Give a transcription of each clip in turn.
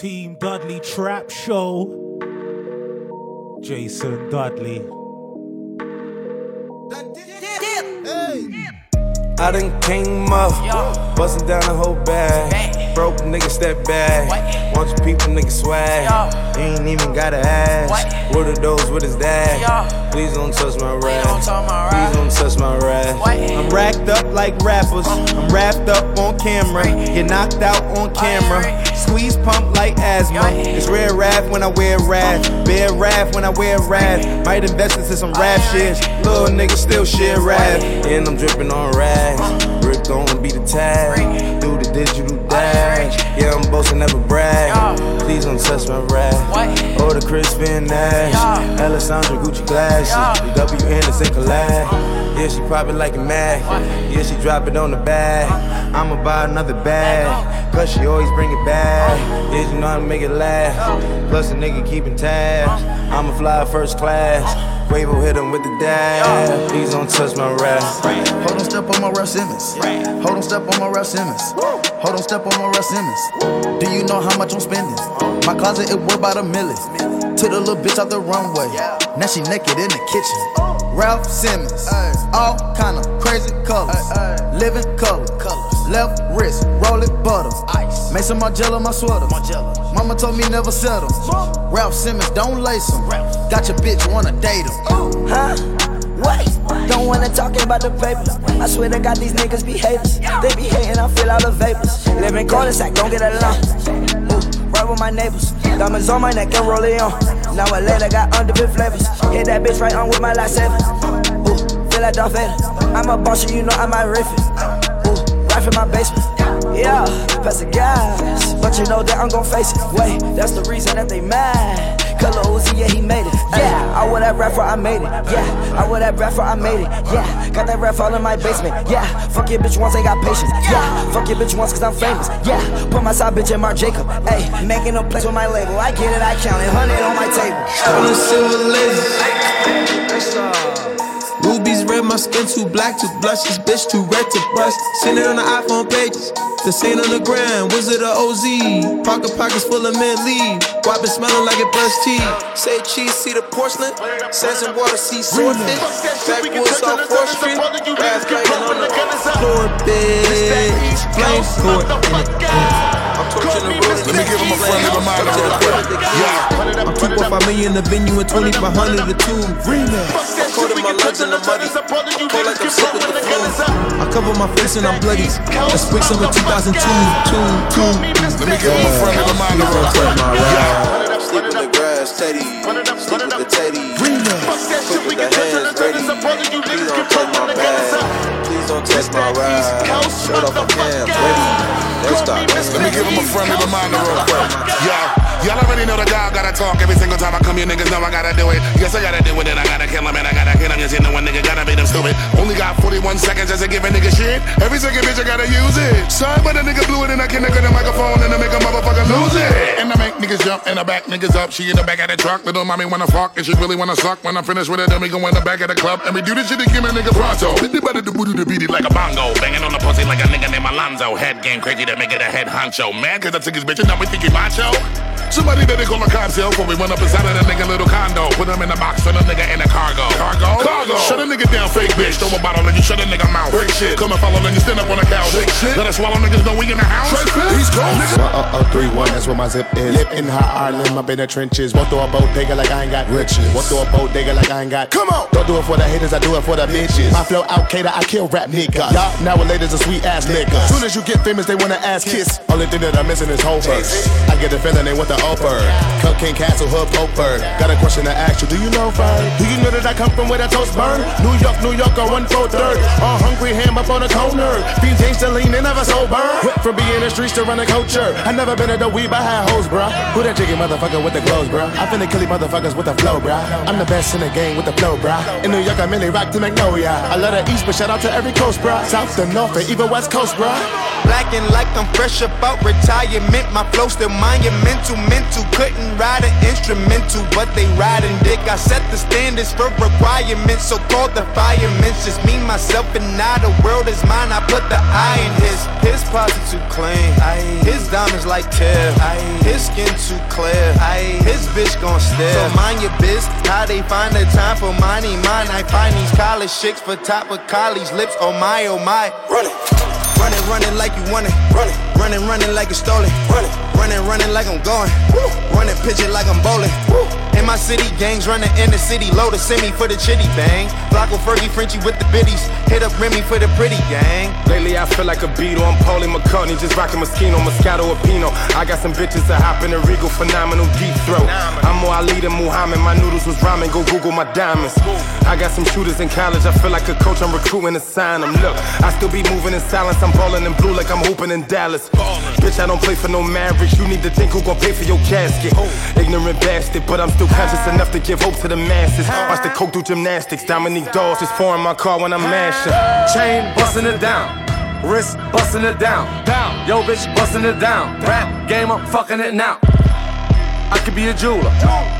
Team Dudley Trap Show. Jason Dudley. I done came up, bustin' down the whole bag. Broke nigga step back. You people nigga swag. Ain't even gotta ask. What are those with his dad? Please don't touch my rap. Please don't touch my rap. I'm racked up like rappers. I'm wrapped up on camera. Get knocked out on camera. Squeeze pump like asthma. It's rare rap when I wear rap. Oh. Bear rap when I wear rap. Might invest into some rap shit. Little nigga still shit rap. And I'm dripping on rags. Rick gon' be the tag. Do the digital dash. Yeah, I'm boasting, never brag. Please don't touch my rap. Or oh, the Chris Van Nash. Alessandra Gucci glasses. The W Anderson collab. Yeah, she probably like it mad. Yeah, she drop it on the bag. I'ma buy another bag. Cause she always bring it back. Yeah, you know how to make it laugh. Plus, a nigga keeping tabs. I'ma fly first class. Quavo hit him with the dab. Please don't touch my rap. Hold on, step on my Raf Simons. Hold on, step on my Raf Simons. Hold on, step on my Raf Simons. Do you know how much I'm spending? My closet it worth about a million. Took the little bitch out the runway. Now she naked in the kitchen. Raf Simons, all kind of crazy colors, living color. Left wrist, roll it butter. Ice. Made some Margiela my sweater. Mama told me never settle. Raf Simons, don't lace him. Got your bitch wanna date him. Huh? Wait, don't wanna talk about the papers. I swear to God, these niggas be haters. They be hating, I feel all the vapors. Living cul-de-sac, don't get along. Right with my neighbors. Diamonds on my neck and roll it on. Now I later got underbit flavors. Hit that bitch right on with my lightsaber. Ooh, feel like Darth Vader. I'm a boss, you know I might riff it. Ooh, right from my basement. Yeah, pass the gas. But you know that I'm gon' face it. Wait, that's the reason that they mad. Color Uzi, yeah, he made it. Yeah, I wear that rapper, I made it. Yeah, I wear that rapper, I made it. Yeah, got that rap all in my basement. Yeah, fuck your bitch once, I got patience. Yeah, fuck your bitch once, cause I'm famous. Yeah, put my side bitch in Marc Jacob. Hey, making a place with my label. I get it, I count it. 100 on my table. On the silver laser. Rubies red, my skin too black to blush. This bitch too red to brush. Send it on the iPhone pages. The same on the gram, Wizard of OZ. Pocket pockets full of mint leaf. Why been smelling like it brushed teeth? Say cheese, see the porcelain. Sands and water, see swordfish. Backwoods off 4th Street. Brass banging on the floor, bitch. Flame court. The road. Let me give him a friendly reminder real quick. Yeah. I'm 2.5 million in the venue and 2500 the two. Remix. Coated my legs in the muddy. Cold like I'm sick with the flu. I cover my face and I'm bloody. That's spring summer 2002. Two, two. Let me give him a friendly reminder real quick. Yeah. Sleep in the grass, Teddy. Sleep with the Teddy. Remix. Cook with the hands ready. Please don't touch my bag. Touch my ride. Shirt off my pants, ready. Next stop. Let me give him a friendly reminder real quick. Yeah. Y'all already know the dog gotta talk every single time I come here, niggas know I gotta do it. Yes, I gotta do it, and I gotta kill him, and I gotta kill him. Yes, you know one nigga gotta be them stupid. Only got 41 seconds just to give a nigga shit. Every second bitch, I gotta use it. Sorry, but a nigga blew it, and I can nigga the microphone, and I make a motherfucker lose it. And I make niggas jump, and I back niggas up. She in the back of the truck, little mommy wanna fuck, and she really wanna suck. When I'm finished with it, then we go in the back of the club, and we do this shit again, a nigga pronto. The better to booty to beat it like a bongo. Banging on like a nigga named Alonzo. Head game crazy to make it a head honcho. Mad cause I took his bitch, and now we think he macho. Somebody better call a cocktail before we run up inside of that nigga little condo. Put him in the box, put a nigga in the cargo. Cargo? Cargo. Shut a nigga down, fake bitch. Throw a bottle and you shut a nigga mouth. Break shit. Come and follow niggas, stand up on the couch. Break shit. Let us swallow niggas know we in the house. He's cold, nigga. Uh, uh, three, one, that's where my zip is. Live in high Ireland, up in the trenches. Walk through a bodega like I ain't got riches. Walk through a bodega like I ain't got. Come on. Don't do it for the haters, I do it for the bitches. My flow out, cater, I kill rap niggas. Y'all nowadays a sweet ass nigga. Soon as you get famous, they wanna ass kiss. Only thing that I'm missing is hope. I get the feeling they want the offer. Cocaine Castle, Hood, Poper. Got a question to ask you, do you know Fern? Do you know that I come from where the toast burn? New York, New York, on one four third. All hungry, ham up on the corner. Fiends ain't still lean, they never sober. Went from being in the streets to running culture. I never been at the weed, I had hoes, bruh. Who that chicken motherfucker with the clothes, bruh? I finna kill these motherfuckers with the flow, bruh. I'm the best in the game with the flow, bruh. In New York, I mainly rock to Magnolia. I love the East, but shout out to every coast, bruh. South, to North, and even West Coast. Black and like I'm fresh about retirement. My flow still monumental, mental. Couldn't ride an instrumental, but they riding dick. I set the standards for requirements, so called the firemen. Just me, myself, and I. The world is mine. I put the eye in his. His posse too clean. His diamonds like tear. His skin too clear. His bitch gon' stare. So mind your biz. How they find the time for money? Mine. I find these college chicks for top of college lips. Oh my, oh my. Run it. Running, running like you want it. Running, running, running like it's stolen. Running, running, running like I'm going. Running, pitching like I'm bowling. In my city, gangs running in the city. Load a semi for the chitty bang. Flocko Fergie, Frenchie with the biddies. Hit up Remy for the pretty gang. Lately, I feel like a Beatle. I'm Paulie McCartney, just rocking Moschino, Moscato, or Pinot. I got some bitches that hop in a regal, phenomenal deep throat. I'm more Ali than Muhammad. My noodles was ramen. Go Google my diamonds. I got some shooters in college. I feel like a coach. I'm recruiting to sign them. Look, I still be moving in silence. I'm ballin' in blue like I'm hooping in Dallas. Bitch, I don't play for no marriage. You need to think who gon' pay for your casket. Ignorant bastard, but I'm still conscious enough to give hope to the masses. Watch the coke do gymnastics. Dominique Dawes is pouring my car when I'm mashing. Chain busting it down. Wrist busting it down. Down. Yo, bitch busting it down. Rap game, I'm fucking it now. I could be a jeweler.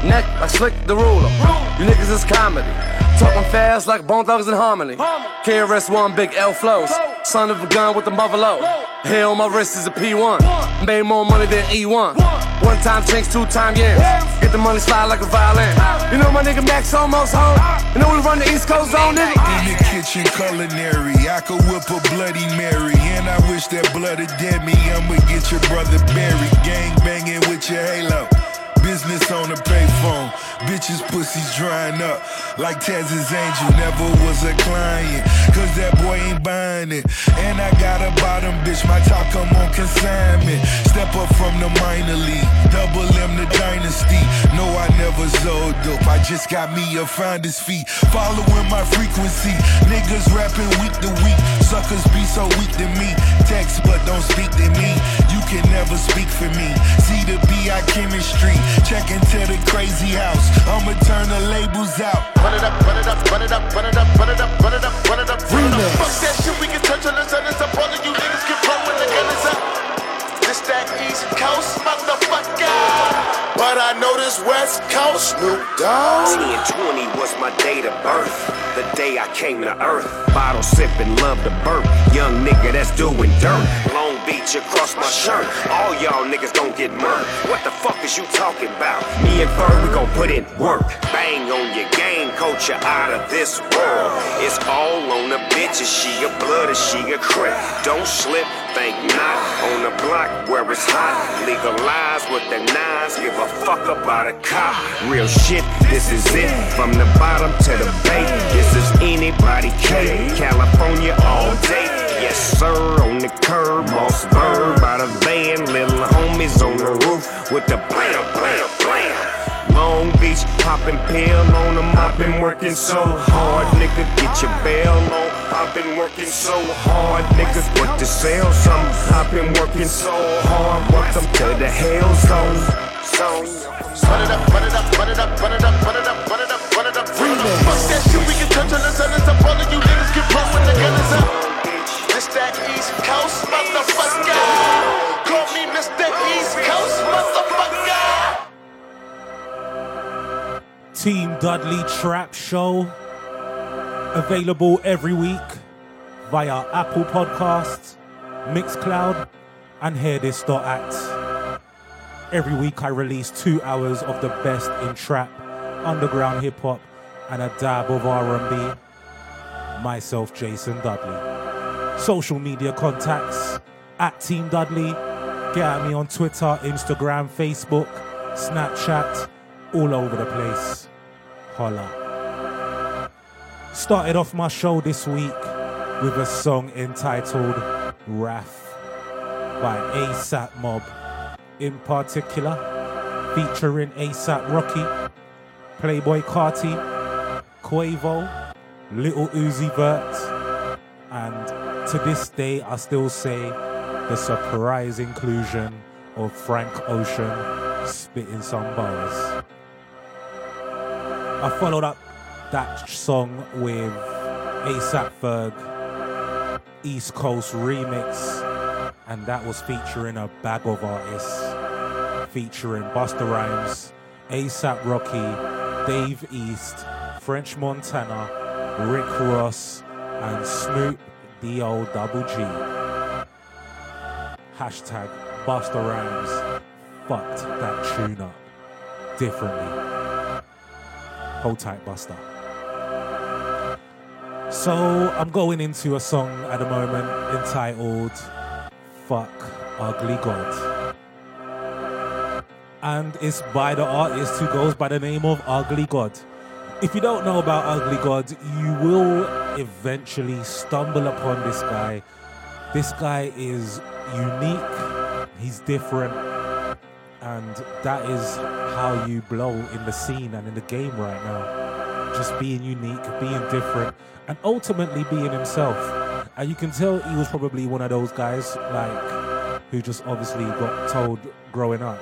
Neck I slick the ruler. You niggas is comedy. Talking fast like Bone Thugs in Harmony. KRS One, big L flows. Son of a gun with the mother low. Hair on my wrist is a P1. Made more money than E1. One time chinks, two time yams. Get the money slide like a violin. You know my nigga Max almost home. Uh. You know we run the East Coast zone, nigga. Uh. In the kitchen culinary, I could whip a Bloody Mary. And I wish that blood had dead me. I'ma get your brother buried. Gang banging with your halo. Business on the payphone. Bitches, pussies drying up. Like Taz's angel, never was a client. Cause that boy ain't buying it. And I got a bottom bitch, my top come on consignment. Step up from the minor league. Double M the dynasty. No, I never sold dope. I just got me a finder's fee. Following my frequency. Niggas rapping week to week. Suckers be so weak to me. Text but don't speak to me. You can never speak for me. See the BI chemistry. Check into the crazy house. I'ma turn the labels out. Run it up, run it up, run it up, run it up, run it up, run it up, run it up, run it up. Fuck that shit, we can touch on the sun. It's up. All of you niggas get blown when the gun is up. This that East Coast motherfucker. But I know this West Coast Snoop Dogg. 10 and 20 was my date of birth. The day I came to earth. Bottle sipping, love to burp. Young nigga that's doing dirt. Beach across my shirt. All y'all niggas gon' get murked. What the fuck is you talking about? Me and Ferg, we gon' put in work. Bang on your game, coach you out of this world. It's all on the bitches. She a blood and she a crip. Don't slip, think not. On the block where it's hot. Legalize with the nines. Give a fuck about a cop. Real shit, this is it. From the bottom to the bay. This is anybody K. California all day. Yes, sir, on the curb, boss bird by the van, little homies on the roof with the blam, blam, blam. Long Beach, popping pill on them. I've been working so hard, nigga. Get your bail on. I've been working so hard, nigga. What to sell some? I've been working so hard. Welcome to the hell zone. Zone. Run it up, run it up, run it up, run it up, run it up, run it up, run it up, run it up. Fuck that shit, we can touch on the sun. It's up. All of you niggas get blown when the gun is up. That East Coast motherfucker. Call me Mr. East Coast motherfucker. Team Dudley Trap Show. Available every week via Apple Podcasts, Mixcloud, and HearThis.at. Every week I release two hours of the best in trap, underground hip hop, and a dab of R&B. Myself, Jason Dudley. Social media contacts at Team Dudley. Get at me on Twitter, Instagram, Facebook, Snapchat, all over the place. Holla. Started off my show this week with a song entitled RAF by ASAP Mob, in particular, featuring ASAP Rocky, Playboi Carti, Quavo, Little Uzi Vert, and to this day, I still say the surprise inclusion of Frank Ocean spitting some bars. I followed up that song with ASAP Ferg East Coast remix, and that was featuring a bag of artists, featuring Busta Rhymes, ASAP Rocky, Dave East, French Montana, Rick Ross, and Snoop D-O double G. Hashtag Busta Rhymes fucked that tune up differently. Hold tight, Busta. So I'm going into a song at the moment entitled Fuck Ugly God. And it's by the artist who goes by the name of Ugly God. If you don't know about Ugly God, you will eventually stumble upon this guy. This guy is unique, he's different, and that is how you blow in the scene and in the game right now. Just being unique, being different, and ultimately being himself. And you can tell he was probably one of those guys, like, who just obviously got told growing up,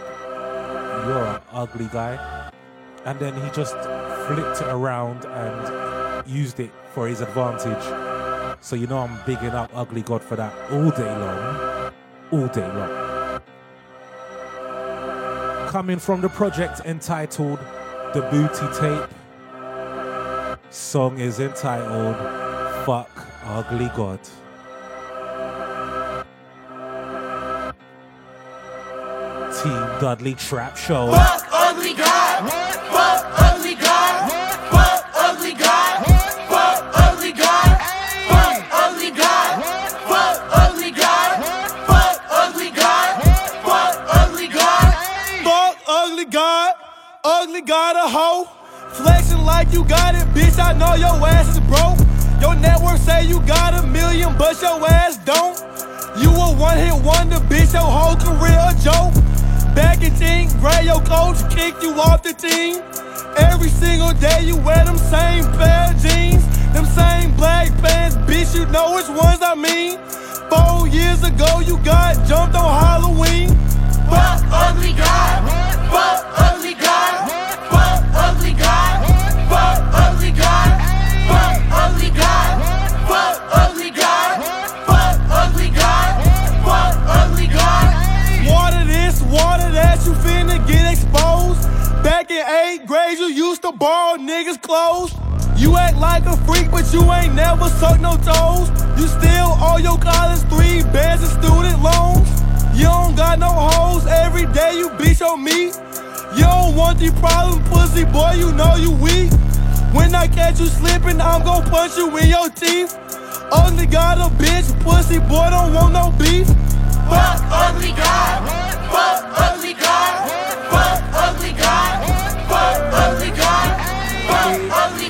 you're an ugly guy. And then he just flipped it around and used it for his advantage. So you know I'm bigging up Ugly God for that all day long. All day long. Coming from the project entitled The Booty Tape. Song is entitled Fuck Ugly God. Team Dudley Trap Show. Fuck ugly God. God a hoe. Flexing like you got it, bitch. I know your ass is broke. Your network say you got a million, but your ass don't. You a one hit wonder, bitch. Your whole career a joke. Back in teen, grade your coach kicked you off the team. Every single day you wear them same pair of jeans, them same black pants, bitch. You know which ones I mean. Four years ago you got jumped on Halloween. Fuck ugly guy. Fuck borrow niggas' clothes. You act like a freak, but you ain't never sucked no toes. You still owe your college three bands and student loans. You don't got no hoes, every day you beat your meat. You don't want the problem, pussy boy, you know you weak. When I catch you slipping, I'm gon' punch you in your teeth. Ugly got a bitch, pussy boy, don't want no beef. Fuck ugly God. Fuck of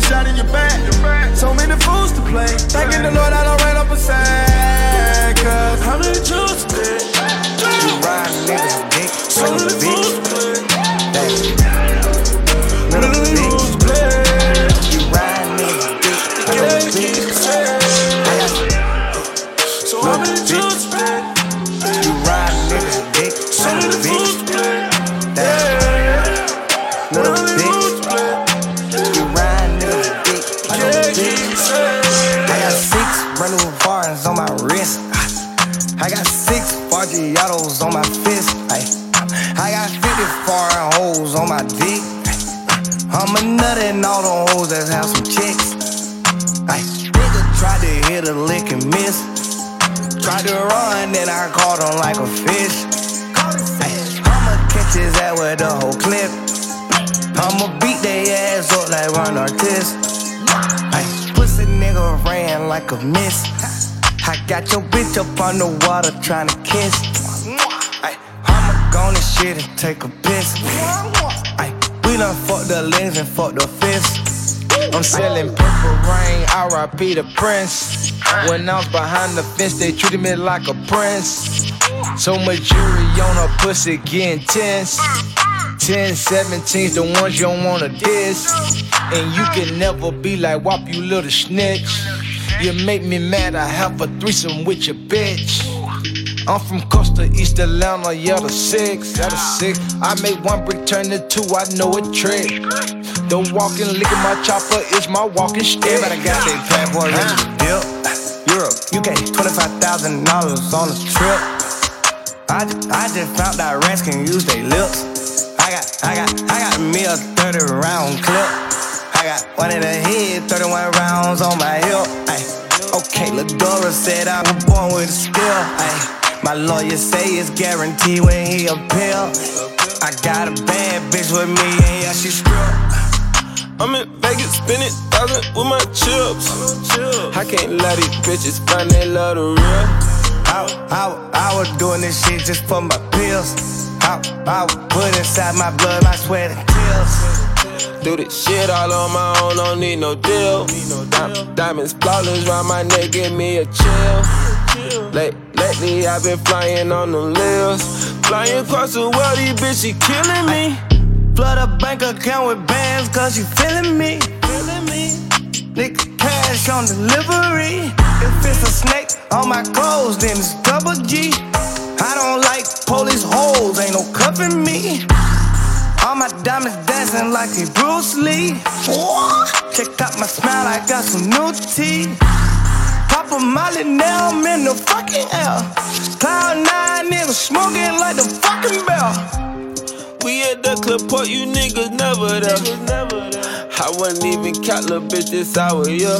get shot in your back. So many fools to play. Thanking the Lord I trying to kiss. Ay, I'ma go on this shit and take a piss. Ay, we done fucked the legs and fucked the fists. I'm selling purple rain, RIP the prince. When I was behind the fence, they treated me like a prince. So much jury on her pussy getting tense. 10, 17's the ones you don't wanna diss. And you can never be like WAP, you little snitch. You make me mad, I have a threesome with your bitch. I'm from Costa East Atlanta, yeah, the six, yeah, the six. I make one brick turn to two, I know a trick. The walking, licking my chopper is my walking stick. Everybody got their passport ready to dip. Europe, UK, $25,000 on a trip. I just, I just found out rats can use their lips. I got, I got, I got me a 30 round clip. I got one in the head, 31 rounds on my hip. Ay, okay, Ladora said I was born with a skill. Ay, my lawyer say it's guaranteed when he appeal. I got a bad bitch with me, and yeah, she strip. I'm in Vegas, spending thousand with my chips. I can't let these bitches find they love the real. I, I, I was doing this shit just for my pills. I, I would put inside my blood my sweat and tears. Do this shit all on my own, don't need no deal. Diamonds flawless round my neck, give me a chill. Late, lately I've been flying on the lils. Flying across the world, these bitches killing me. Flood a bank account with bands cause you feeling me. Nigga, cash on delivery. If it's a snake on my clothes, then it's double G. I don't like police holes, ain't no cuffing me. All my diamonds dancing like a Bruce Lee. Check out my smile, I got some new teeth. Pop a molly, now I'm in the fucking air. Cloud nine niggas smoking like the fucking bell. We at the club port, you niggas never there. I wasn't even count, little bitch, this hour, yeah.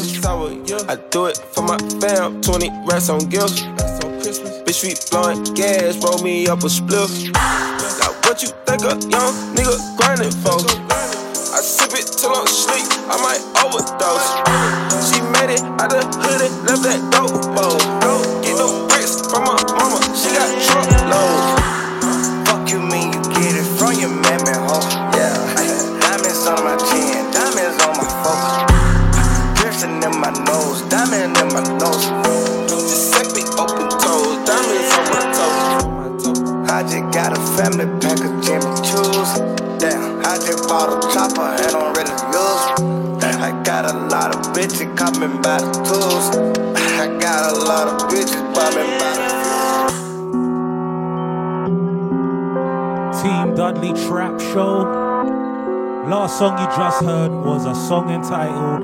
I do it for my fam, 20 racks on gifts. Bitch, we blowing gas, roll me up a spliff. Now, what you think a young nigga grinding for? I sip it till I'm sleep, I might overdose. She made it out the hood and left that dope bowl. Show. Last song you just heard was a song entitled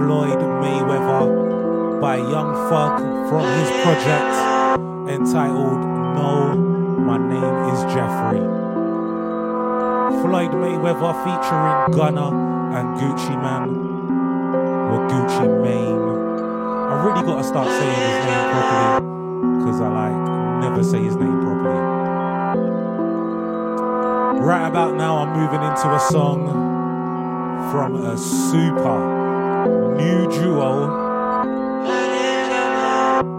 Floyd Mayweather by Young Thug from his project entitled No, My Name is Jeffery. Floyd Mayweather featuring Gunna and Gucci Man or Gucci Mane. I really gotta start saying his name properly because I like never say his name properly. Right about now, I'm moving into a song from a super new duo.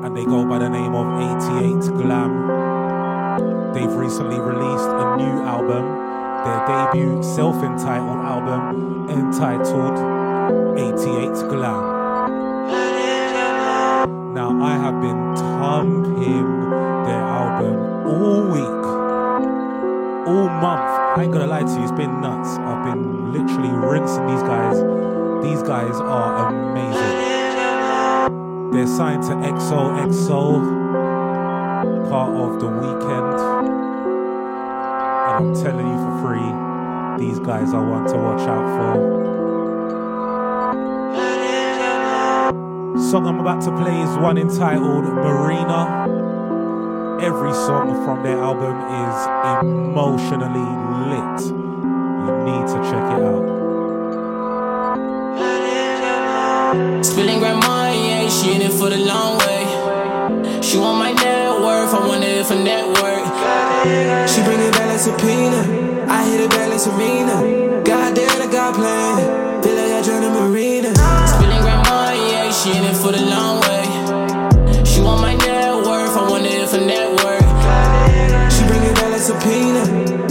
And they go by the name of 88 Glam. They've recently released a new album, their debut self entitled album, entitled 88 Glam. Lie to you, it's been nuts. I've been literally rinsing these guys. These guys are amazing. They're signed to XOXO, part of the Weeknd. And I'm telling you for free, these guys are one to watch out for. Song I'm about to play is one entitled Marina. Every song from their album is emotionally lit. Hit it back Serena. God damn, I got plan. Feel like I drowned in marina. Spilling grandma, yeah, she in it for the long way. She want my net worth, I want it for network. She bring it back like subpoena.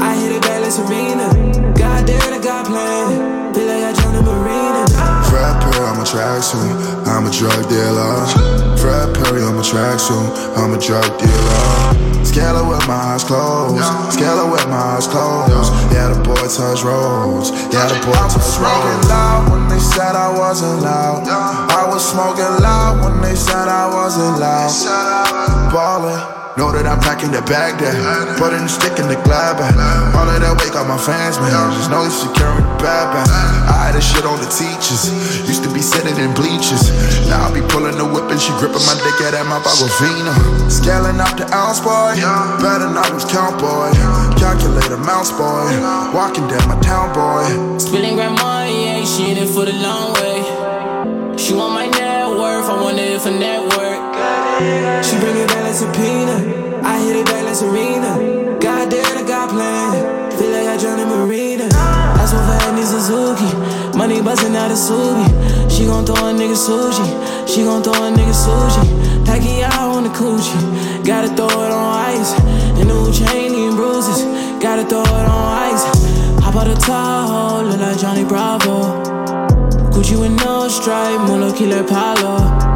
I hit it back like Serena. God damn, I got plan. Feel like I drowned in marina. Fred Perry, I'm a tracksuit. I'm a drug dealer. Fred Perry, I'm a tracksuit. I'm a drug dealer. Scala with my eyes closed. Scala with my eyes closed. Yeah, the boy touch roads. Yeah, the boy touch roads. Smoking roads. loud when they said I wasn't loud. I was smoking loud when they said I wasn't loud. Ballin'. Know that I'm packing the bag there. Putting the stick in the glad bag. All of that wake up my fans, man. Just know he's securing the bad bag. I had this shit on the teachers. Used to be sitting in bleachers. Now I be pulling the whip and she gripping my dick at mouth Aquafina. Scaling up the ounce, boy. Better not lose count, boy. Calculate amounts, boy. Walking down my town, boy. Spilling grandma, yeah, she in it for the long way. She want my net worth, I want it for network. She bring it back like subpoena. I hit it back like Serena. God damn, I got plan. Feel like I drowned in marina. I swear for Andy Suzuki. Money bustin' out of Subi. She gon' throw a nigga sushi. She gon' throw a nigga sushi. Out on the coochie. Gotta throw it on ice. And new chain and bruises. Gotta throw it on ice. Hop out the Tahoe, look like Johnny Bravo. Gucci with no stripe, mono killer Palo.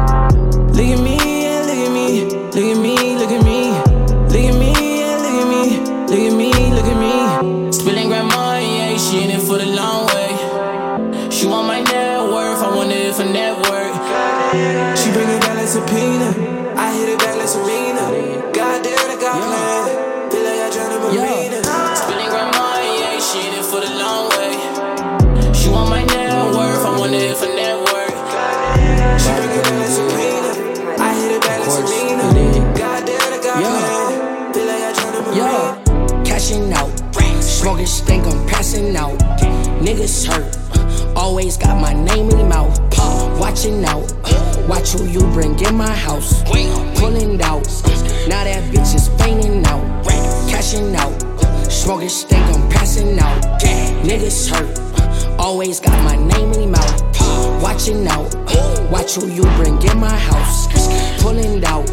Who you bring in my house. Pulling out. Now that bitch is fainting out. Cashing out. Smoking stink, I'm passing out. Niggas hurt. Always got my name in mouth. Watching out. Watch who you bring in my house. Pulling out.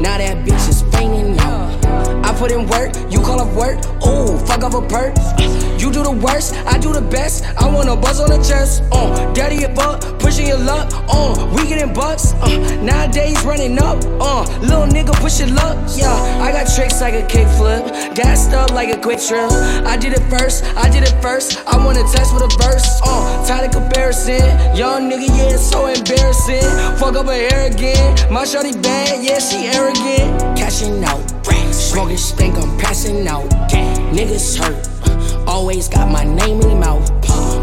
Now that bitch is fainting out. I put in work, you call up work. Ooh, fuck up a perk. You do the worst, I do the best. I wanna buzz on the chest. Uh, daddy a buck, pushing your luck. Uh, we getting bucks. Uh, nowadays running up. Uh, little nigga pushing luck. Yeah, I got tricks like a kickflip, gassed up like a quick trip. I did it first, I did it first. I wanna test with a verse. Uh, tired of comparison. Young nigga, yeah, it's so embarrassing. Fuck up her hair again. My shorty bad, yeah, she arrogant. Cashing out. Smoking stink, I'm passing out. Niggas hurt. Always got my name in mouth.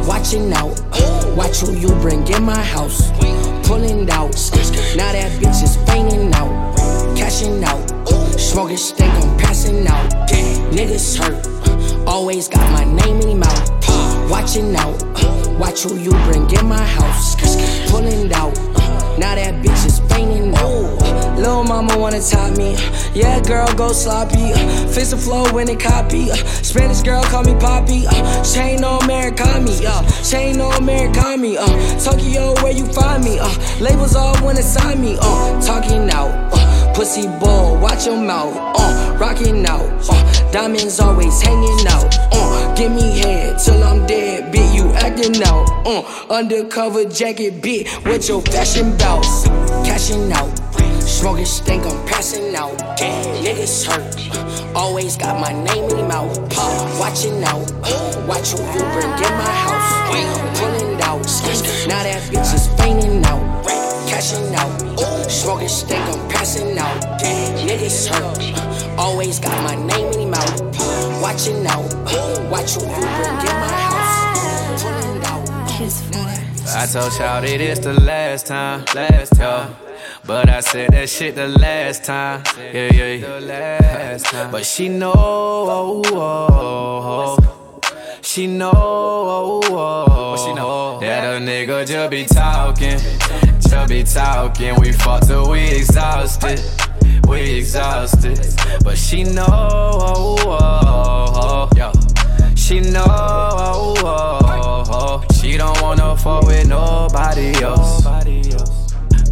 Watching out. Watch who you bring in my house. Pulling out. Now that bitch is fainting out. Cashing out. Smoking stink, I'm passing out. Niggas hurt. Always got my name in mouth. Watching out. Watch who you bring in my house. Pulling out. Now that bitch is fainting out. Lil' mama wanna top me. Yeah, girl, go sloppy. Fix the flow when it copy. Spanish girl, call me Poppy. Chain no Americani. Chain no Americani. Tokyo, where you find me? Labels all wanna sign me. Talking out. Pussy ball, watch your mouth. Uh, rocking out. Uh, diamonds always hanging out. Uh, give me head till I'm dead, bitch. You acting out. Uh, undercover jacket, bitch. What your fashion bout? Cashing out. Smoking stink, I'm passing out. Damn, niggas hurt. Always got my name in mouth. Pop, watching out. Watch who you bring in my house. Pulling out. Now that bitch is fainting out. Cashing out. Smoking stink, I'm passing out. Damn, niggas hurt. Always got my name in your mouth. Watching out. Watch who you bring in my house. Pulling out. Kiss I told y'all it is the last time, last time. But I said that shit the last time, yeah, yeah, time. But she know, oh, oh, oh. she know, oh, oh, she know that a nigga just be talking, just be talking. We fought till we exhausted, we exhausted. But she know, oh, oh, oh. she know, oh, oh, oh. she don't wanna fuck with nobody else.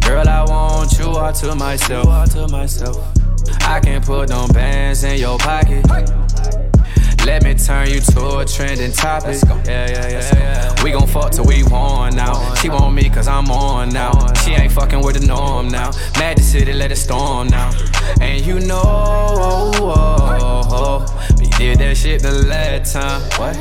Girl, I want you all to myself. I can put them bands in your pocket. Let me turn you to a trending topic. Yeah, yeah, yeah, yeah. We gon' fuck till we worn out. She want me cause I'm on now. She ain't fucking with the norm now. Mad the city, let it storm now. And you know, oh, oh, oh, we did that shit the last time. What?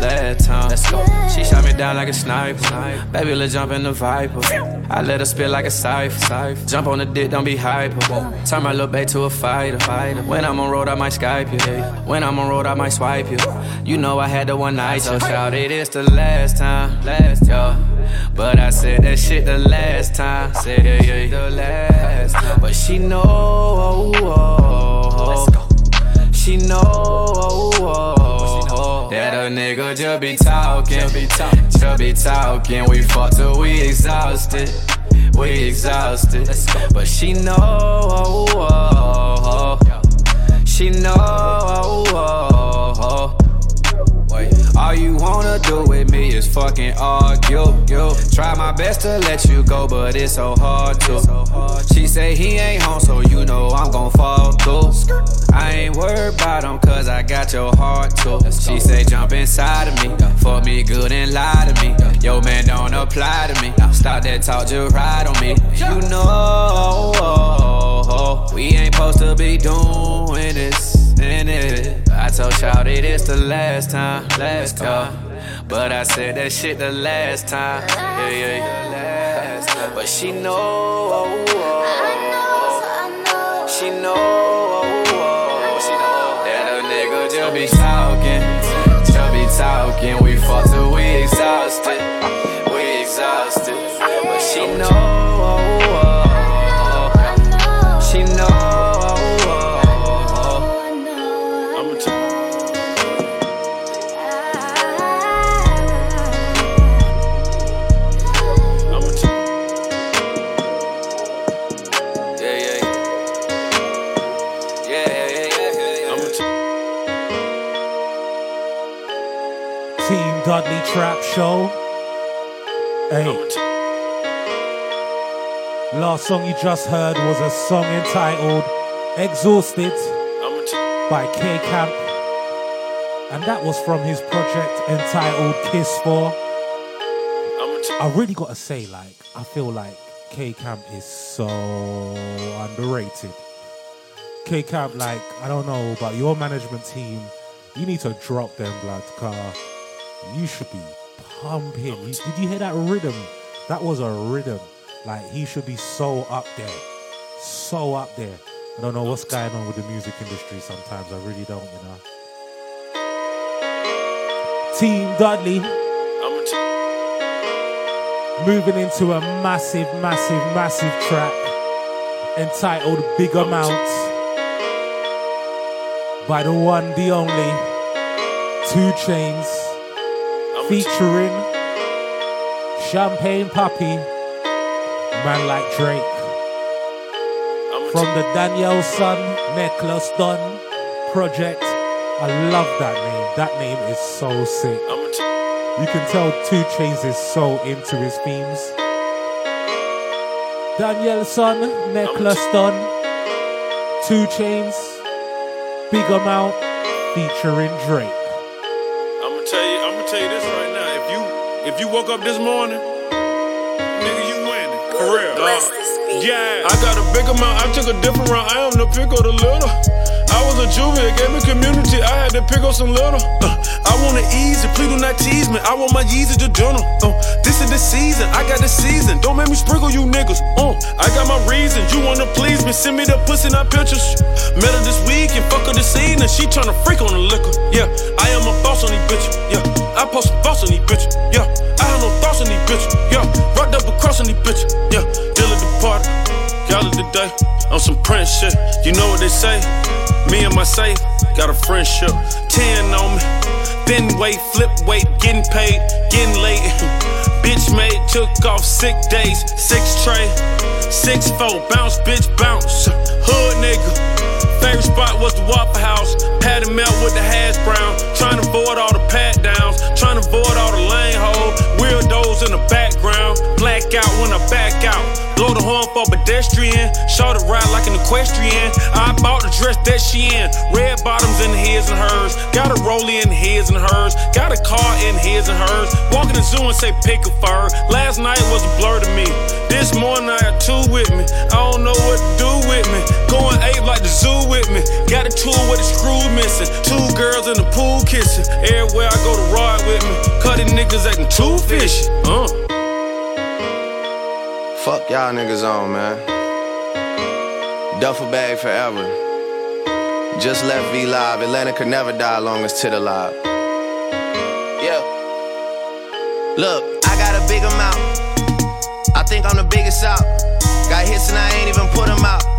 Last time. Let's go. She shot me down like a sniper. Baby, let's jump in the Viper. I let her spit like a cipher. Jump on the dick, don't be hyper. Turn my little babe to a fighter. When I'm on road, I might Skype you. When I'm on road, I might swipe you. You know I had the one night, so shout it, it's the last time. Last, yo. But I said that shit the last time. Said yeah, yeah, the last time. But she know, oh, oh, oh. oh. She know, oh, oh, oh. that a nigga just be talking, just be talking. We fought till we exhausted, we exhausted. But she know, oh, oh, oh. she know. All you wanna do with me is fucking argue. You try my best to let you go, but it's so hard to. She say he ain't home, so you know I'm gon' fall through. I ain't worried about him, cause I got your heart too. She say jump inside of me, fuck me good and lie to me. Yo, man, don't apply to me. Stop that talk, just ride on me. You know, we ain't supposed to be doing this in it. I told y'all it's the last time, last time. But I said that shit the last time, yeah, yeah, time. But she know, oh, oh, she know, oh, oh, she know nigga just be talking, just be talking. We fuck till we exhausted, we exhausted. But she know, Dudley Trap Show. Hey. Last song you just heard was a song entitled Exhausted by K Camp. And that was from his project entitled Kiss 4. I really gotta say, like, I feel like K Camp is so underrated. K Camp, like, I don't know, but your management team, you need to drop them blood car. You should be pumping. You- did you hear that rhythm? That was a rhythm. Like he should be so up there. So up there. I don't know what's going on with the music industry sometimes. I really don't, you know. Team Dudley. Moving into a massive, massive, massive track entitled Big Amount by the one, the only, 2 Chainz, featuring Champagne Papi, man like Drake. from the Daniel Son Necklace Don project. I love that name. That name is so sick. You can tell 2 Chainz is so into his themes. Daniel Son Necklace Don. 2 Chainz. Big Amount featuring Drake. If you woke up this morning, nigga, you winning. For real. dog. Yeah. I got a big amount, I took a different route. I am the pick of the little. I was a juvie, it gave me community. I had to pick up some little. Uh, I want it easy, please do not tease me. I want my Yeezy to journal. Uh, this is the season, I got the season. Don't make me sprinkle you niggas. Uh, I got my reasons, you wanna please me. Send me the pussy, not pictures. Met her this week and fuck her this evening. She tryna freak on the liquor. Yeah, I am a boss on these bitches. Yeah, I post a boss on these bitches. Yeah, I have no thoughts on these bitches. Yeah, rocked up across on these bitches. Yeah, Y'all of the day on some Prince shit. You know what they say? Me and my safe got a friendship. Ten on me. Been weight, flip weight, getting paid, getting late. bitch made, took off sick days. Six tray, six four, bounce, bitch, bounce. Hood nigga. Favorite spot was the Waffle House. Patty melt with the hash brown. Trying to avoid all the pat downs. Trying to avoid all the lane hole. Weirdos in the background. Blackout when I back out. Blow the horn for pedestrian. Short a ride like an equestrian. I bought the dress that she in. Red bottoms in his and hers. Got a rollie in his and hers. Got a car in his and hers. Walk in the zoo and say pick a fur. Last night was a blur to me. This morning I got two with me. I don't know what to do with me. Going ape like the zoo with me. Got a tool with a screw missing. Two girls in the pool kissing. Everywhere I go to ride with me. Cutting niggas acting too fishy. Uh. Fuck y'all niggas on, man. Duffel bag forever. Just left V Live. Atlanta could never die long as Tit alive. Yeah. Look, I got a big amount. I think I'm the biggest out. Got hits and I ain't even put them out.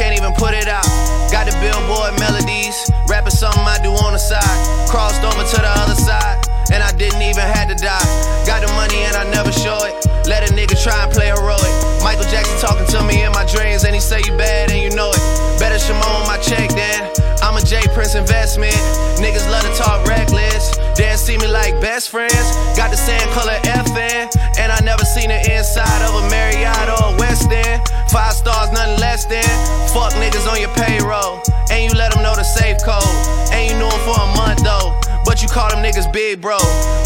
Can't even put it out. Got the billboard melodies. Rapping something I do on the side. Crossed over to the other side. And I didn't even have to die. Got the money and I never show it. Let a nigga try and play heroic. Michael Jackson talking to me in my dreams, and he say you bad and you know it. Better Shimon on my check then. I'm a J Prince investment. Niggas love to talk reckless. They see me like best friends. Got the same color FN. I never seen the inside of a Marriott or a Westin. Five stars, nothing less than. Fuck niggas on your payroll. And you let them know the safe code. And you knew them for a month though. But you call them niggas big bro.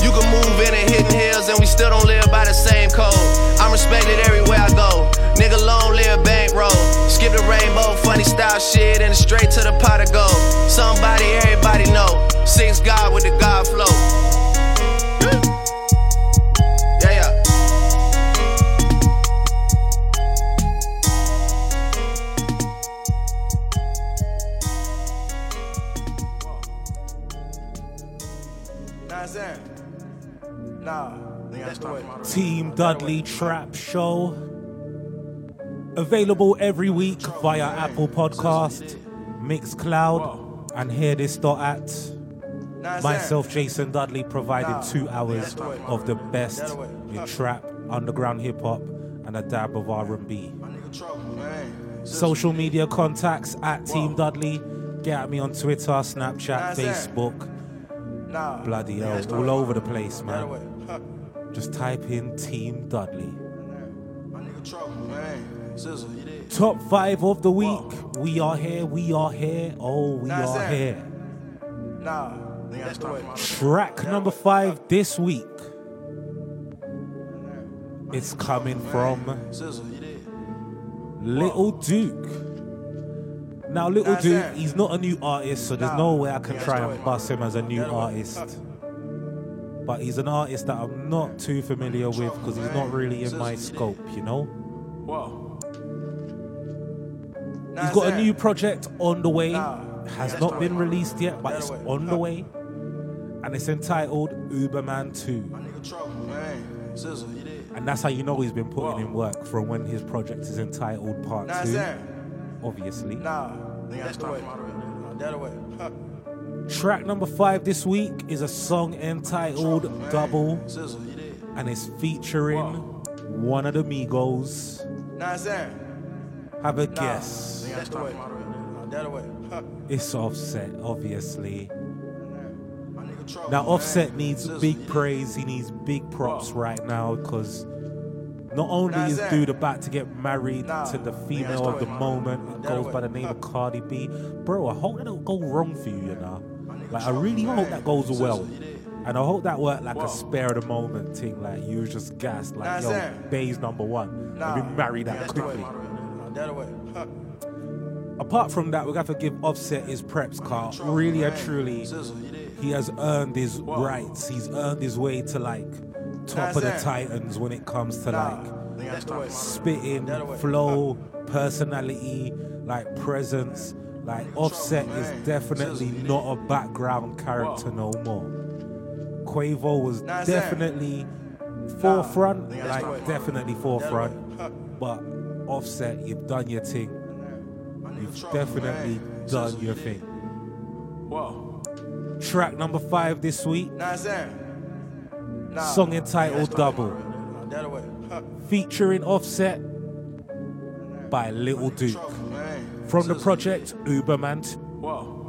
You can move in and hidden hills, and we still don't live by the same code. I'm respected everywhere I go. Nigga, long live bankroll. Skip the rainbow, funny style shit, and straight to the pot of gold. Somebody, everybody know. Six God with the God flow. Saying? Nah, nigga, that's the way. Team Dudley Trap Show. Available every week via Apple Podcast, Mixcloud, and hearthis dot at. Myself, Jason Dudley, providing two hours of the best in trap, underground hip hop, and a dab of R&B. Social media contacts at Team Dudley. Get at me on Twitter, Snapchat, Facebook. Bloody hell, all over the place, man. Just type in Team Dudley. Top five of the week. We are here. We are here. Oh, we Nah, are here. Nah, that's the way. Track number five this week. It's coming from Little Duke. Now, Little Duke, Sam. he's not a new artist, so there's no way I can try and bust him as a new artist. But he's an artist that I'm not too familiar with because he's not really in my scope, you know? Whoa. He's got a new project on the way. Has not been released yet, but it's on the way. And it's entitled Uberman 2. And that's how you know he's been putting in work from when his project is entitled Part 2. Sam. Obviously. Nah, nigga, that's the way. Nah, that way. Huh. Track number five this week is a song entitled Double. And it's featuring one of the Migos. Nah, Sam. Have a guess. That's the way. That way. Huh. It's Offset, obviously. Now, Offset needs big praise. He needs big props right now because not only is dude about to get married to the female of the moment, it goes by the name of Cardi B. Bro, I hope that don't go wrong for you, you know. Like, I really hope that goes well. And I hope that worked like a spare of the moment thing. Like, you was just gassed, like, Nah, yo, Sam. Bay's number one. Nah. And we marry that That's quickly. That way. Apart from that, we're going to have to give Offset his preps car. Really and truly, he has earned his rights. He's earned his way to like top of the Nah, Titans when it comes to like That's the way. spitting, flow, personality, like presence. Like Offset is definitely not a background character no more. Quavo was Nah, Sam. definitely forefront, that's the like way. definitely forefront. But Offset, you've done your thing. You've definitely done your thing. Whoa. Track number five this week. Nah, Sam. Nah. Song entitled Double. Featuring Offset by Little Duke. From the project Uberman.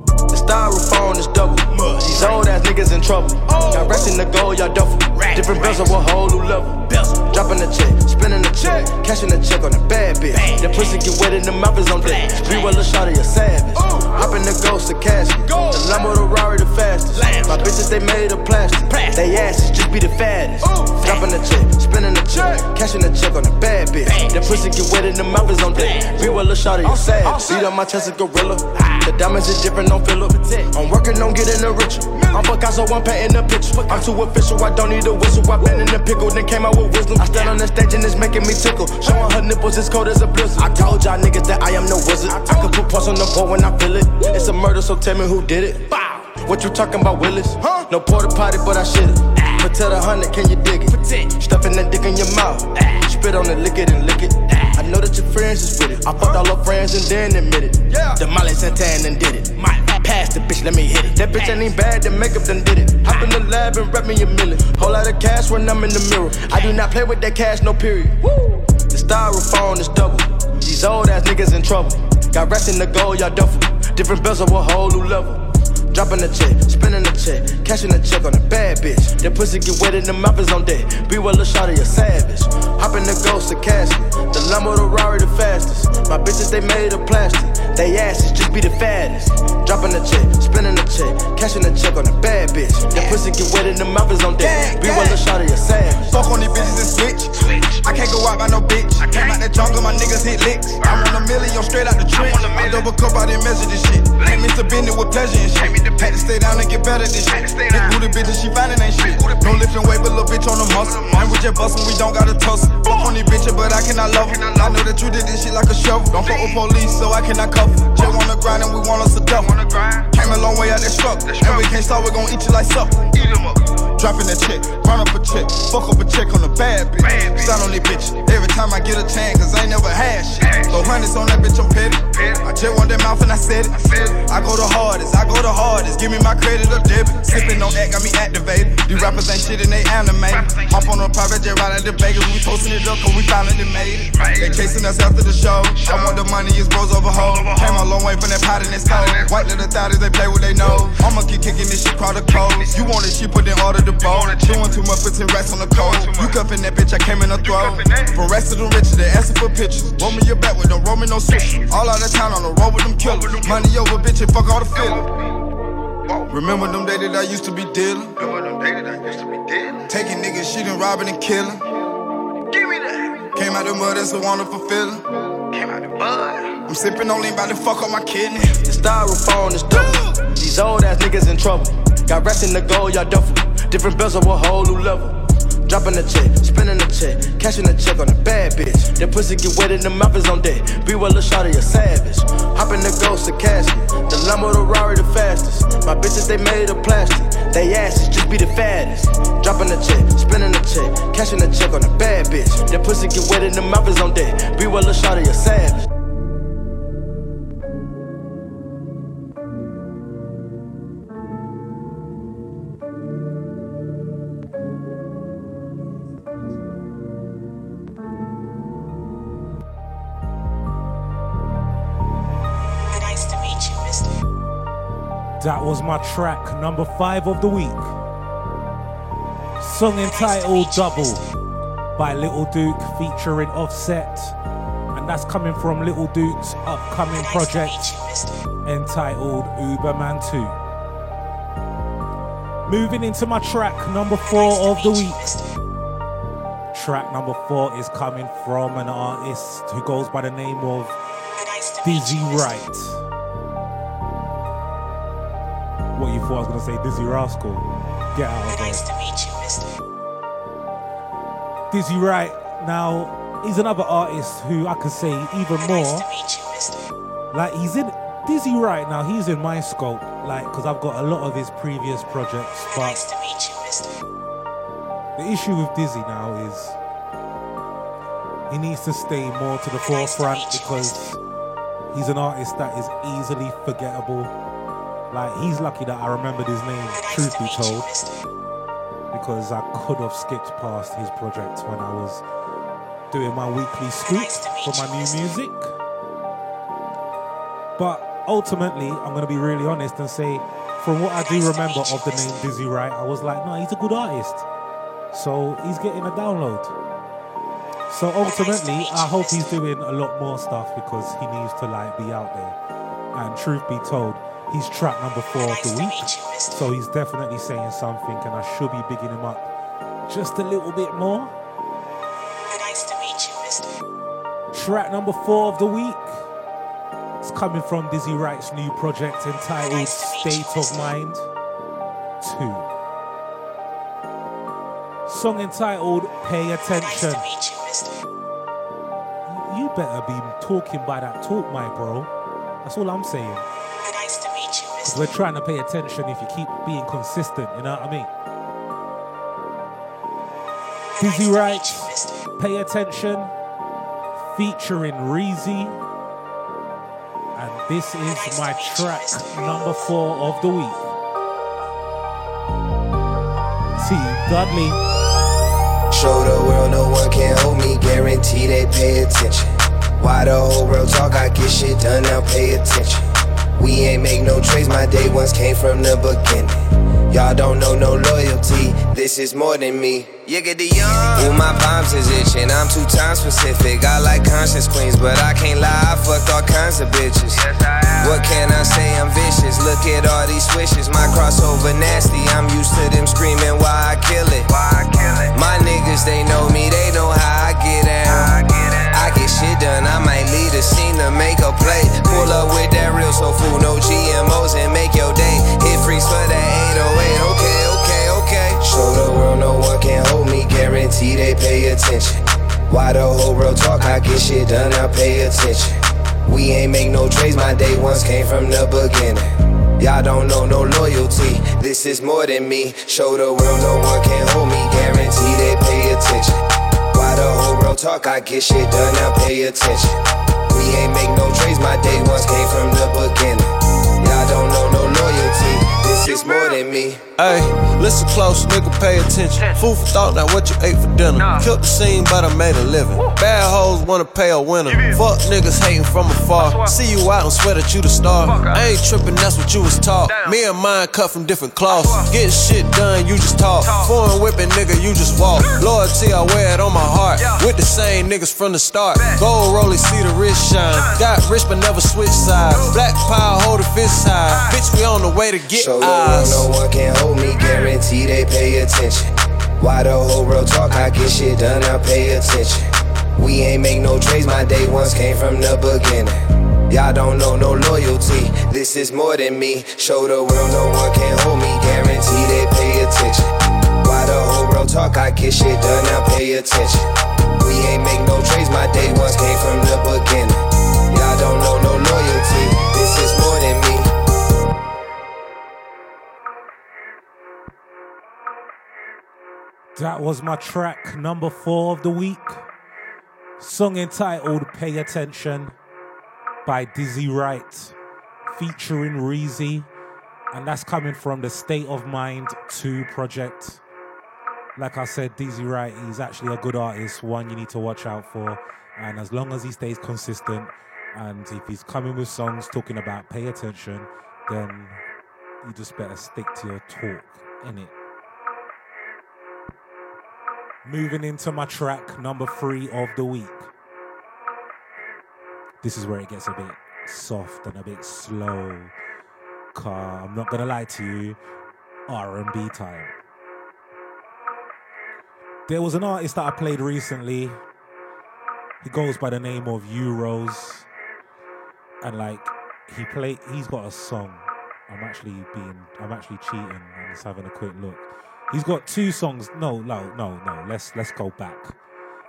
The styrofoam is double. These old ass niggas in trouble. Got racks in the gold, y'all duffel. Different bills of a whole new level. Dropping the check, spinning the check, cashing the check on the bad bitch. The pussy get wet in the mouth is on deck. Be well a shot of your savage. Hop in the ghost, the casket. The Lambo, the Rari, the fastest. My bitches, they made of plastic. They asses just be the fattest. Dropping the check, spinning the check, cashing the check on the bad bitch. The pussy get wet in the mouth is on deck. Be well a shot of your savage. Beat up my chest, a gorilla. The diamonds is different, feel it. I'm working on getting the richer. I'm Picasso, I'm painting the picture. I'm too official, I don't need a whistle. I been in the pickle, then came out with wisdom. I stand on the stage and it's making me tickle. Showing her nipples, as cold as a blizzard. I told y'all niggas that I am no wizard. I can put pulse on the board when I feel it. It's a murder, so tell me who did it. What you talking about, Willis? No porta potty, but I shit it. But tell the hundred, can you dig it? Stuffing that dick in your mouth. Spit on it, lick it and lick it. I know that your friends is with it. I fucked all her friends and then admitted. Yeah. The Molly Santan and did it. My Pass the bitch, let me hit it. That bitch ain't even bad, the makeup done did it. Hop in the lab and rep me a million. Whole lot of cash when I'm in the mirror. I do not play with that cash, no period. Woo! The styrofoam is double. These old ass niggas in trouble. Got racks in the gold, y'all duffel. Different bills of a whole new level. Dropping the check, spinning the check, cashing the check on a bad bitch. That pussy get wet in the mouth is on deck. Be well a shot of your savage. Hop in the ghost, the casket. The Lambo, the Rari, the fastest. My bitches, they made of plastic. They asses be the fattest. Dropping the check, spinning the check, cashing the check on a bad bitch. That pussy get wet in the mouth is on deck. Be well a shot of your savage. Fuck on these bitches and switch. I can't go out by no bitch. I came out the jungle, my niggas hit licks. I'm on a million, straight out the trench. I double cup out and measure this shit. Make me to bend it with pleasure and shit. Had to stay down and get better this shit. Big booty bitches, she finding ain't shit. No lifting weight, but little bitch on the muscle. And we just bustin', we don't gotta tussle. Fuck on these bitches, but I cannot love her. I know that you did this shit like a shovel. Don't fuck with police, so I cannot cuff her. Wanna grind and we want us a duff. Came a long way out that struggle. And we can't start, we gon' eat you like supper. Eat 'em up. Dropping a check, run up a check, fuck up a check on a bad bitch. Stand on this bitch every time I get a chance, cause I ain't never had shit. So hundreds on that bitch, I'm petty. I just want that mouth and I said it. I go the hardest, I go the hardest. Give me my credit or debit. Sipping on that got me activated. These rappers ain't shit and they animated. Hop on a private jet right at the Vegas. We posting it up cause we finally made it. They chasing us after the show. I want the money, it's bros over hoes. Came a long way from that pot in this cold. White little thotties, they play with they know. I'ma keep kicking this shit called a code. You want it, she put in order the bowl. Doing too much, put 10 racks on the code. You cuffin' that bitch, I came in a throw. From racks to the riches, they asking for pictures. Roll me your back with don't roll me no switch. All out of town on the road with them killers. Money over, bitch, and fuck all the feeling. Remember them days that I used to be dealing? Taking niggas, shooting, robbing, and killing. Give me that. Came out the mud, it's a wonderful feeling. Came out the mud. I'm sipping on lean, about to fuck up my kidney. The styrofoam is double. These old ass niggas in trouble. Got racks in the gold, y'all duffel. Different bills of a whole new level. Dropping the check, spinning the check, cashing the check on a bad bitch. That pussy get wet in the mouth is on deck. Be well a shot of your savage. Hop in the ghost, the casket. The Lambo, the Rari, the fastest. My bitches, they made of plastic. They asses just be the fattest. Dropping the check, spinning the check, cashing the check on a bad bitch. That pussy get wet in the mouth is on deck. Be well a shot of your savage. That was my track number five of the week. Song entitled Double by Little Duke featuring Offset. And that's coming from Little Duke's upcoming project entitled Uberman 2. Moving into my track number four of the week. Track number four is coming from an artist who goes by the name of Dizzy Wright. What you thought I was gonna say, Dizzee Rascal? Get out of there. Dizzy Wright. Now he's another artist who I could say even more. Nice you, Like he's in Dizzy Wright now. He's in my scope, like because I've got a lot of his previous projects, but the issue with Dizzy now is he needs to stay more to the forefront because he's an artist that is easily forgettable. Like he's lucky that I remembered his name, truth be told, because I could have skipped past his project when I was doing my weekly scoop for my new music. But ultimately, I'm gonna be really honest and say, from what I do remember of the name Dizzy Wright, I was like, no, he's a good artist. So he's getting a download. So ultimately, I hope he's doing a lot more stuff because he needs to like be out there. And truth be told, he's track number four of the week. So he's definitely saying something and I should be bigging him up just a little bit more. Nice you, Track number four of the week. It's coming from Dizzy Wright's new project entitled State of Mind 2. Song entitled Pay Attention. You better be talking by that talk, my bro. That's all I'm saying. We're trying to pay attention if you keep being consistent, you know what I mean? Dizzy Wright, Pay Attention, featuring Reezy. And this is my track number four of the week. T. Dudley. Show the world no one can hold me, guarantee they pay attention. Why the whole world talk, I get shit done, now pay attention. We ain't make no trades, my day ones came from the beginning. Y'all don't know no loyalty, this is more than me. You get the young. Ooh, my palms is itching, I'm too time specific. I like conscious queens, but I can't lie, I fucked all kinds of bitches. Yes, I What can I say? I'm vicious. Look at all these swishes. My crossover nasty. I'm used to them screaming why I kill it. Why I kill it. My niggas, they know me. They know how I get down. I get shit done. I might lead a scene to make a play. Pull up with that real soul food, no GMOs, and make your day. Hit freeze for that 808. Okay, okay, okay. Show the world no one can hold me. Guarantee they pay attention. Why the whole world talk? I get shit done. Now pay attention. We ain't make no trades, my day ones came from the beginning. Y'all don't know no loyalty, this is more than me. Show the world no one can hold me, guarantee they pay attention. World talk, I get shit done, now pay attention. We ain't make no trades, my day ones came from the beginning. Y'all don't know no loyalty, this is more than me. Hey, listen close, nigga, pay attention. Food for thought, not what you ate for dinner. Killed the scene, but I made a living. Bad hoes wanna pay a winner. Fuck niggas hating from afar. See you out and swear that you the star. I ain't tripping, that's what you was taught. Me and mine cut from different cloths. Getting shit done, you just talk. Foreign whipping, nigga, you just walk. Loyalty, I wear it on my heart. With the same niggas from the start. Gold rollie, see the wrist shine. Got rich, but never switch sides. Black power, hold the fist high. Bitch, we on the way to get Show the eyes. world no one can hold me, guarantee they pay attention. Why the whole world talk, I get shit done, I pay attention. We ain't make no trades, my day ones came from the beginning. Y'all don't know no loyalty, this is more than me. Show the world no one can hold me, guarantee they pay attention. Why the whole world talk, I get shit done, I pay attention. We ain't make no trades, my day ones came from the beginning. Y'all don't know no loyalty, this is more That was my track number four of the week. Song entitled Pay Attention by Dizzy Wright, featuring Reezy. And that's coming from the State of Mind 2 project. Like I said, Dizzy Wright, he's actually a good artist, one you need to watch out for. And as long as he stays consistent, and if he's coming with songs talking about pay attention, then you just better stick to your talk, innit? Moving into my track number three of the week. This is where it gets a bit soft and a bit slow. Car, I'm not gonna lie to you, R&B time. There was an artist that I played recently. He goes by the name of Euros, and like he play, he's got a song. I'm actually being, I'm actually cheating and just having a quick look. He's got two songs. No, no, no, no. Let's let's go back.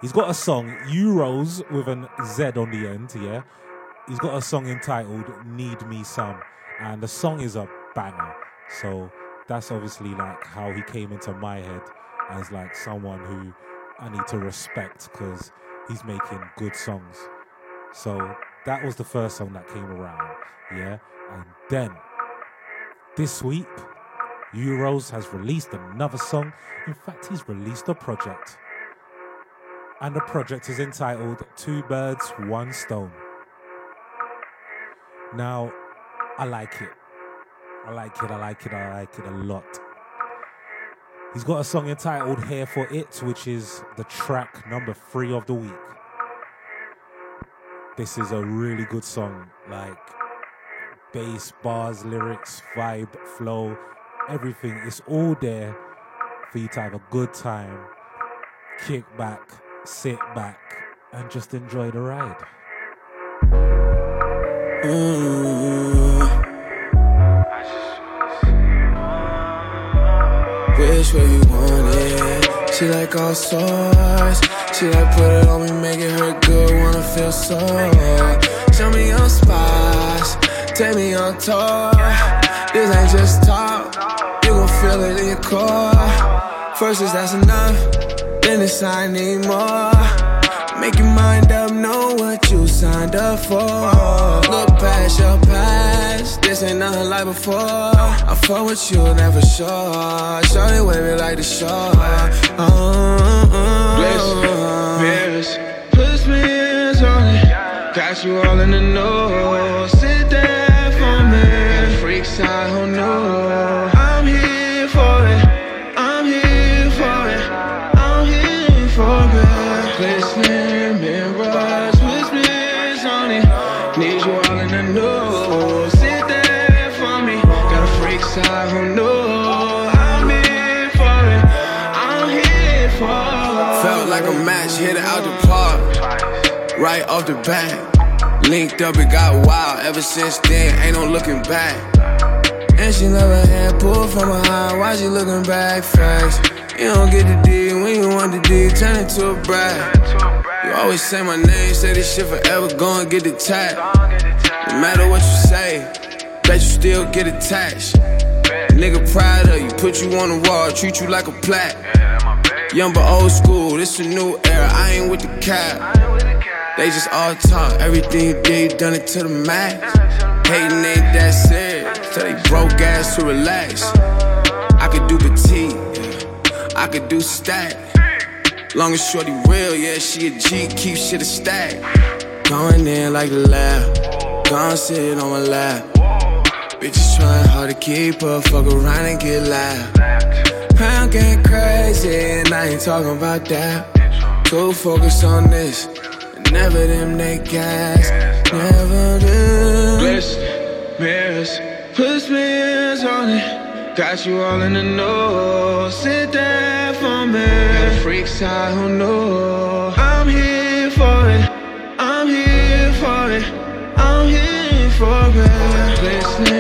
He's got a song Euros with an Z on the end. Yeah, he's got a song entitled "Need Me Some," and the song is a banger. So that's obviously like how he came into my head as like someone who I need to respect because he's making good songs. So that was the first song that came around, yeah. And then this week, Euros has released another song. In fact, he's released a project, and the project is entitled Two Birds, One Stone. Now, I like it. I like it. I like it. I like it a lot. He's got a song entitled Here for It, which is the track number three of the week. This is a really good song. Like bass, bars, lyrics, vibe, flow, everything. It's all there for you to have a good time, kick back, sit back, and just enjoy the ride. Mm. Wish where you want it. She like all sauce. She like put it on me, make it hurt good. Wanna feel sore. Show me your spots. Take me on tour. This ain't just talk. You gon' feel it in your core. First is that's enough. Then it's I need more. Make your mind up, know what you signed up for. Look past your past, this ain't nothing like before. I fuck with you, never sure. Show you wavy like the shore. Oh, Mirrors, put spins on it. Got you all in the know. Sit there for me. Freak side, who knew? Off the bat. Linked up, it got wild. Ever since then, ain't no looking back. And she never had pull from behind. Why she looking back fast? You don't get the D when you want the D, turn it to a brag. You always say my name, say this shit forever, go and get tag. No matter what you say, bet you still get attached. Nigga proud of you, put you on the wall, treat you like a plaque. Young but old school, this a new era, I ain't with the cap. They just all talk, everything you done it to the max. Hating ain't that serious, so they broke ass to relax. I could do petite, yeah. I could do stack. Long as shorty real, yeah, she a G, keep shit a stack. Going in like a lab, gonna sit on my lap. Bitches trying hard to keep up, fuck around and get loud. Pound getting crazy, and I ain't talking about that. Too focused on this, never them they gas, never them. Bliss, mirrors, put spins on it. Got you all in the know. Sit there for me. Got a freak side who know. I'm here for it. I'm here for it. I'm here for it. Glistening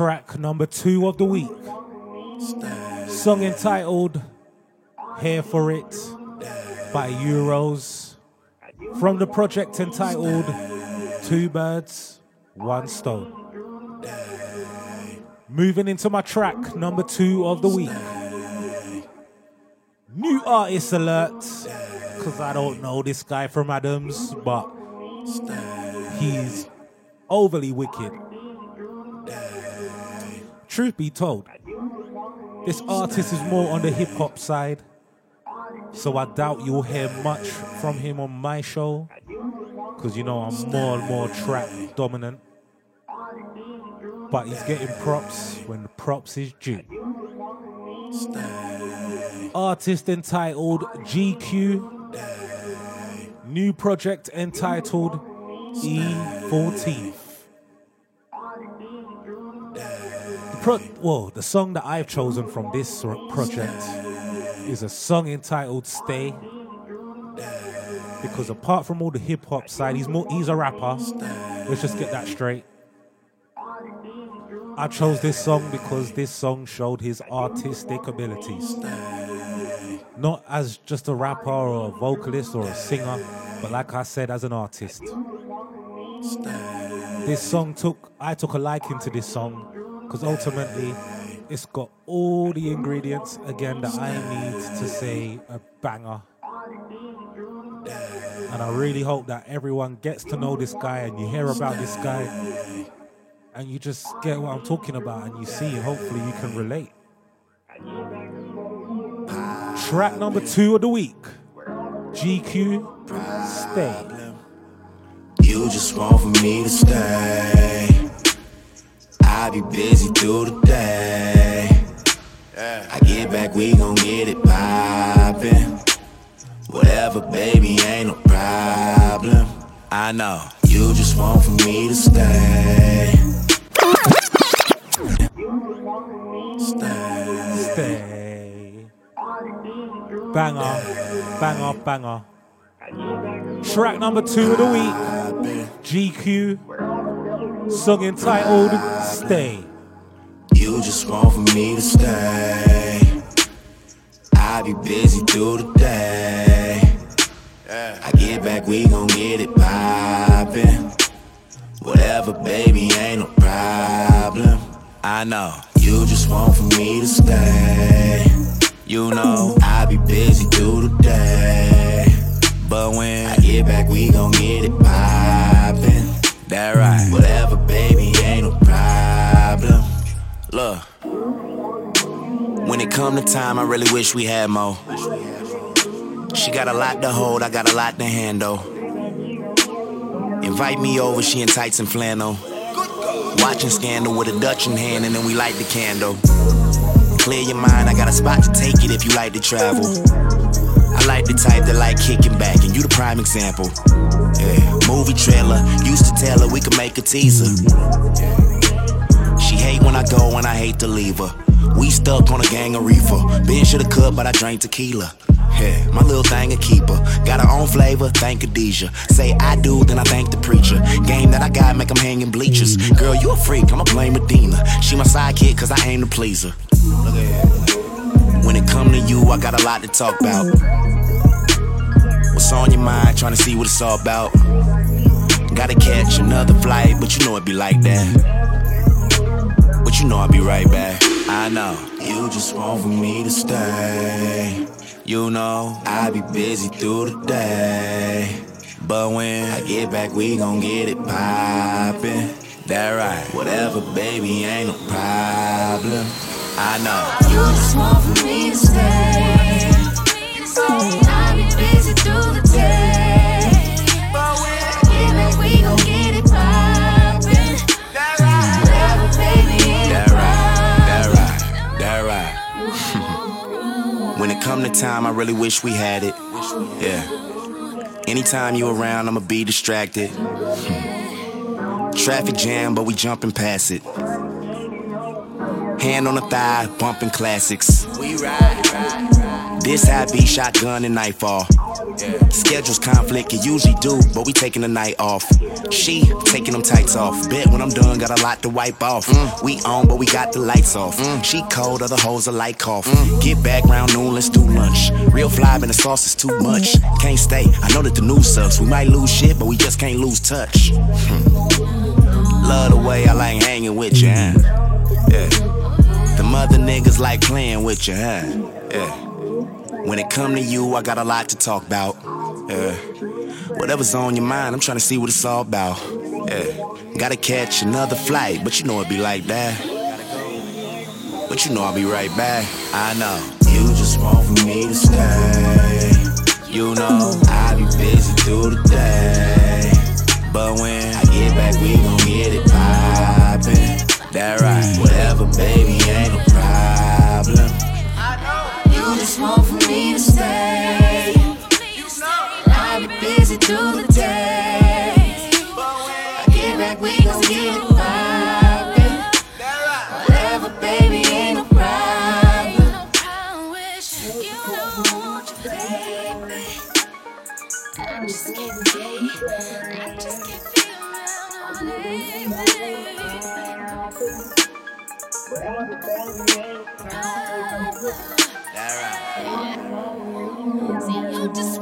track number two of the week. Song entitled Here for It by Euros. from the project entitled Two Birds, One Stone. Moving into my track number two of the week. New artist alert, because I don't know this guy from Adams, but he's overly wicked. Truth be told, this artist is more on the hip hop side, so I doubt you'll hear much from him on my show, because you know I'm more and more trap dominant. But he's getting props when the props is due. Artist entitled GQ. New project entitled E14. Pro- well, the song that I've chosen from this ro- project is a song entitled Stay. Because apart from all the hip hop side, he's more he's a rapper. Let's just get that straight. I chose this song because this song showed his artistic abilities. Not as just a rapper or a vocalist or a singer, but like I said, as an artist. This song took, I took a liking to this song because ultimately it's got all the ingredients again that I need to say a banger. And I really hope that everyone gets to know this guy and you hear about this guy and you just get what I'm talking about and you see, hopefully you can relate. Track number two of the week GQ Stay. You just want for me to stay. I be busy through the day. I get back, we gon' get it poppin'. Whatever, baby, ain't no problem. I know you just want for me to stay. Stay. Stay. Banger, banger, banger. Track number two of the week GQ. Song entitled Stay. You just want for me to stay. I be busy through the day. I get back, we gon' get it poppin'. Whatever, baby, ain't no problem. I know you just want for me to stay. You know I be busy through the day. But when I get back, we gon' get it poppin'. That right. Whatever, baby, ain't no problem. Look. When it come to time, I really wish we had more. She got a lot to hold, I got a lot to handle. Invite me over, she in tights and flannel. Watching Scandal with a Dutch in hand, and then we light the candle. Clear your mind, I got a spot to take it if you like to travel. I like the type that like kicking back, and you the prime example. Yeah, movie trailer, used to tell her we could make a teaser. She hate when I go, and I hate to leave her. We stuck on a gang of reefer. Ben shoulda cut, but I drank tequila. Yeah, my little thing a keeper. Got her own flavor, thank Khadijah. Say I do, then I thank the preacher. Game that I got, make 'em hang in bleachers. Girl, you a freak, I'ma blame Medina. She my sidekick, cause I aim to please her. Look at. When it come to you, I got a lot to talk about. What's on your mind, trying to see what it's all about. Gotta catch another flight, but you know it be like that. But you know I'll be right back. I know you just want for me to stay. You know I be busy through the day. But when I get back, we gon' get it poppin'. That right. Whatever, baby, ain't no problem. I know. You just want for me to stay. I be busy through the day. But when I get back, we gon' get it poppin'. Whatever, baby, ain't That right. That right. That right. when it come to time, I really wish we had it. Yeah. Anytime you around, I'ma be distracted. Traffic jam, but we jumping past it. Hand on the thigh, bumping classics. We ride, ride. This I be shotgun and nightfall. Schedules conflict, it usually do, but we taking the night off. She taking them tights off. Bet when I'm done, got a lot to wipe off. We on, but we got the lights off. She cold, other hoes are like cough. Get back round noon, let's do lunch. Real fly, and the sauce is too much. Can't stay, I know that the news sucks. We might lose shit, but we just can't lose touch. Hmm. Love the way I like hanging with you, huh? Yeah. The mother niggas like playing with you, huh? Yeah. When it come to you, I got a lot to talk about. Whatever's on your mind, I'm trying to see what it's all about. Gotta catch another flight, but you know it be like that. But you know I'll be right back. I know. You just want for me to stay. You know I be busy through the day. But when I get back, we gon' get it poppin'. That right. Whatever, baby, ain't no problem. You just want me to stay. I'll be busy through the day. I get back, we gon' get it poppin'. Whatever, baby, ain't no problem. You know, won't you, baby? I just can't get I just can't feel around on it, baby. See, you just to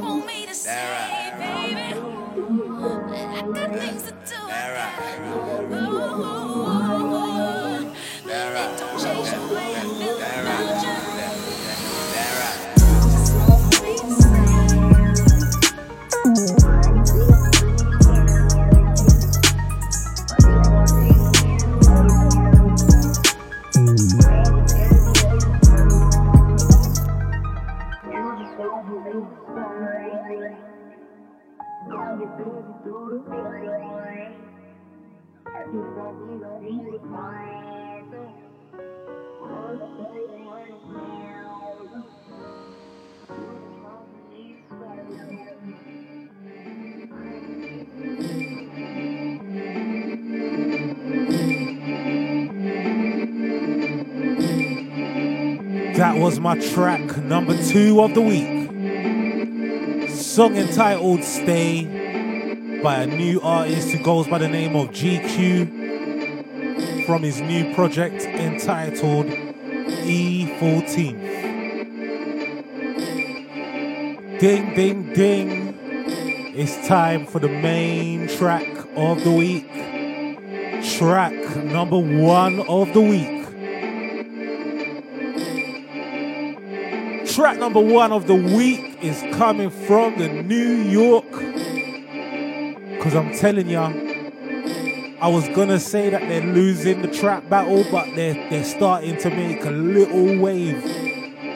My track number two of the week. Song entitled Stay by a new artist who goes by the name of GQ from his new project entitled E14. Ding, ding, ding. It's time for the main track of the week. Track number one of the week. Track number one of the week is coming from the New York. Because I'm telling ya, I was gonna say that they're losing the trap battle, but they're, they're starting to make a little wave.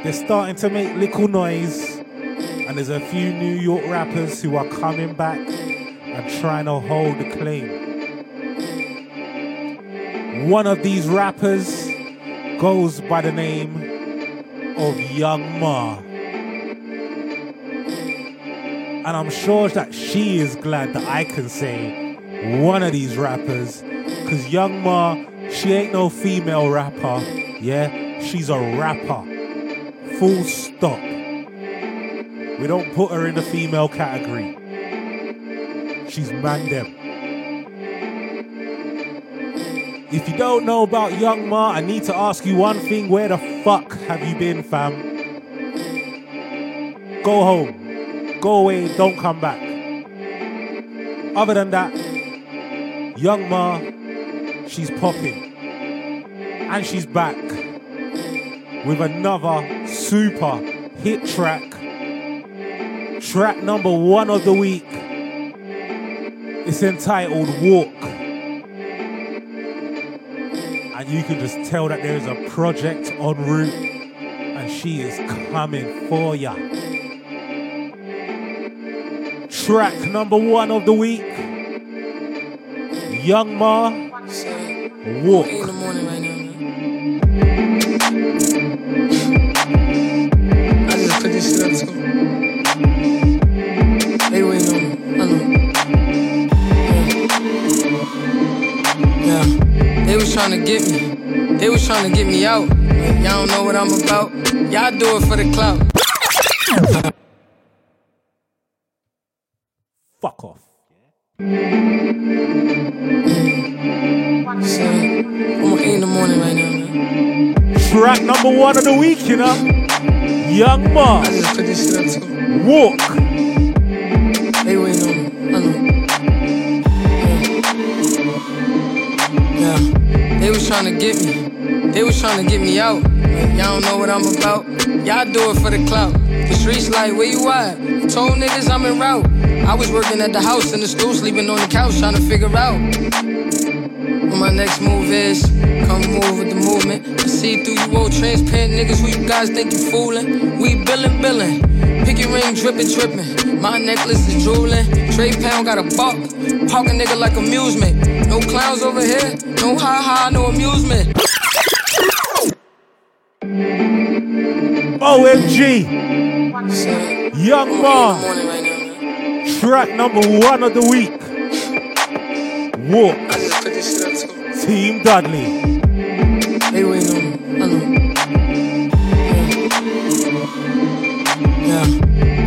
They're starting to make little noise. And there's a few New York rappers who are coming back and trying to hold the claim. One of these rappers goes by the name of Young M.A. And I'm sure that she is glad that I can say one of these rappers. Because Young M.A, she ain't no female rapper. Yeah, she's a rapper. Full stop. We don't put her in the female category. She's man them. If you don't know about Young M.A, I need to ask you one thing. Where the fuck have you been, fam? Go home. Go away. Don't come back. Other than that, Young M.A, she's popping. And she's back with another super hit track. Track number one of the week. It's entitled Walk and you can just tell that there is a project en route and she is coming for ya. Track number one of the week Young M.A Walk. in the morning right now, man. I just put this shit up was trying to get me. They was trying to get me out. Y'all don't know what I'm about. Y'all do it for the clout. Fuck off. I'm eight in the morning right now, man. Track number one of the week, you know. Young M.A. I just put this shit up too. Walk. They was trying to get me. They was trying to get me out. Y'all don't know what I'm about. Y'all do it for the clout. The streets like, where you at? Told niggas I'm en route. I was working at the house in the stool, sleeping on the couch, trying to figure out what my next move is. Come move with the movement. I see through you old transparent niggas who you guys think you fooling. We billin', billin'. Picky ring drippin', drippin'. My necklace is drooling. Trey Pound got a buck. Park a nigga like amusement. No clowns over here. No ha ha, no amusement. OMG. Young M.A. Track number one of the week. Walk. I just put this shit up too. Team Dudley. They waiting on me. I know.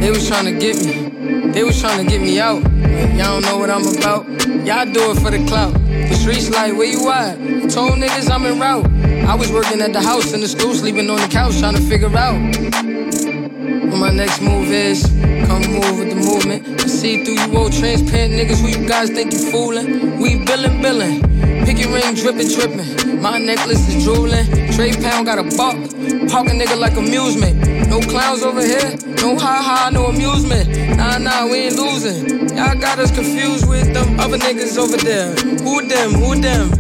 They was trying to get me. They was trying to get me out. Y'all don't know what I'm about. Y'all do it for the clout. The streets like, where you at? I Told niggas I'm en route. I was working at the house in the school, sleeping on the couch, trying to figure out what my next move is. Come move with the movement. I see through you old transparent niggas who you guys think you fooling. We billin', billin'. Picky ring drippin', drippin'. My necklace is drooling. Trey Pound got a buck. Park a nigga like amusement. No clowns over here. No ha ha, no amusement. Nah, nah, we ain't losing. Y'all got us confused with them other niggas over there. Who them? Who them?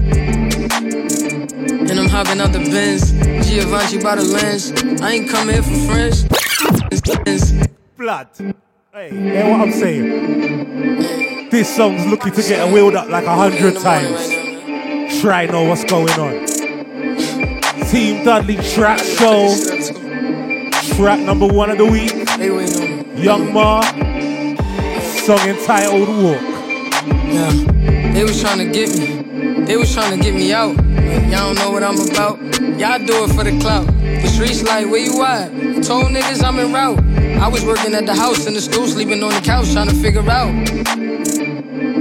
And I'm hopping out the Benz. Giovanni by the lens. I ain't come here for friends. Blood. Hey, hear what I'm saying? This song's looking to get a wheeled up like a hundred times. Try know what's going on. Team Dudley Trap Show. Track number one of the week. Young M.A. Song entitled Walk. Yeah. They was trying to get me. They was trying to get me out. Y'all don't know what I'm about. Y'all do it for the clout. The streets like, where you at? Told niggas I'm en route. I was working at the house in the stool, sleeping on the couch, trying to figure out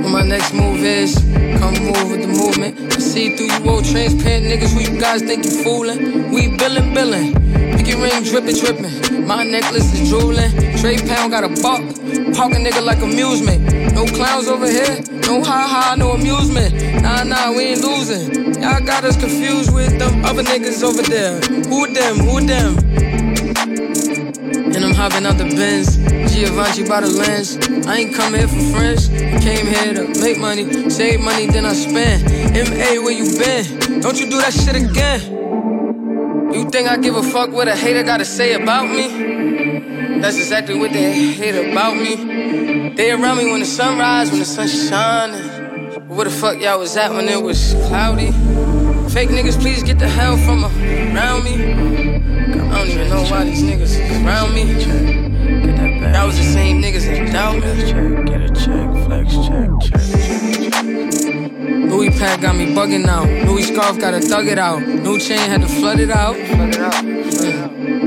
what my next move is. Come move with the movement. I see through you old transparent niggas who you guys think you fooling. We billin', billin'. Picky ring drippin', drippin'. My necklace is drooling. Trey Pound got a buck. Park a nigga like amusement. No clowns over here. No ha ha, no amusement. Nah, nah, we ain't losing. Y'all got us confused with them other niggas over there. Who them? Who them? And I'm hopping out the Benz. Giovanni by the lens. I ain't come here for friends. Came here to make money, save money, then I spend. MA, where you been? Don't you do that shit again. You think I give a fuck what a hater gotta say about me? That's exactly what they hate about me. They around me when the sun rise, when the sun's shining. Where the fuck y'all was at when it was cloudy? Fake niggas, please get the hell from around me. I don't even know why these niggas is around me. That was the same niggas that doubt me. Get a check, flex check, check. Louis pack got me bugging out. Louis scarf gotta thug it out. New chain had to flood it out.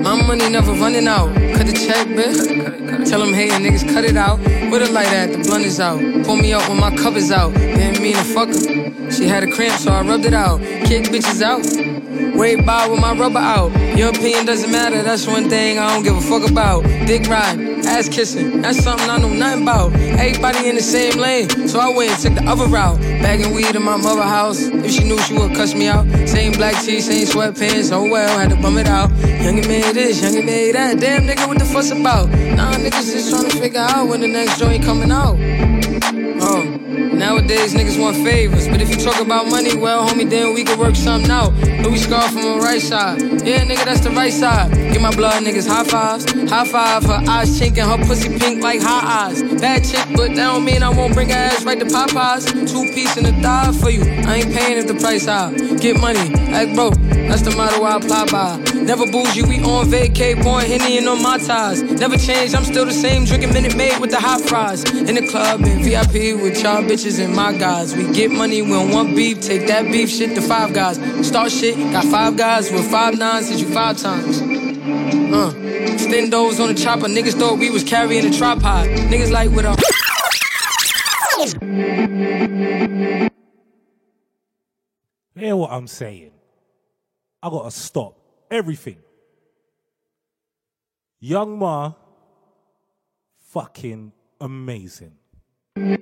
My money never running out. Cut the check, bitch. Tell them hating niggas cut it out. Where the light at? The blunt is out. Pull me up when my cup is out. Didn't mean to fuck her. She had a cramp, so I rubbed it out. Kick bitches out. Wave by with my rubber out. Your opinion doesn't matter, that's one thing I don't give a fuck about. Dick riding, ass kissing, that's something I know nothing about. Everybody in the same lane, so I went and took the other route. Bagging weed in my mother house, if she knew she would cuss me out. Same black tee, same sweatpants, oh well, had to bum it out. Youngin' made this, youngin' made that. Damn nigga, what the fuss about? Nah, niggas just trying to figure out when the next joint coming out. Oh. Nowadays niggas want favors, but if you talk about money, well, homie, then we can work something out. Louis scar from the right side, yeah, nigga, that's the right side. Get my blood, niggas, high fives, high five. Her eyes chinking, her pussy pink like high eyes. Bad chick, but that don't mean I won't bring her ass right to Popeyes. Two piece in the thigh for you, I ain't paying if the price high. Get money, act broke, that's the motto I apply by. Never bougie, we on vacay, pouring Henny and on my ties. Never change, I'm still the same, drinking Minute Maid with the hot fries. In the club, in VIP with y'all bitches and my guys. We get money, don't want beef, take that beef shit to five guys. Start shit, got five guys with five nines, hit you five times. Uh, Stendos on the chopper. Niggas thought we was carrying a tripod. Niggas like with a. Hear what I'm saying? I gotta stop everything. Young M.A, fucking amazing. I'm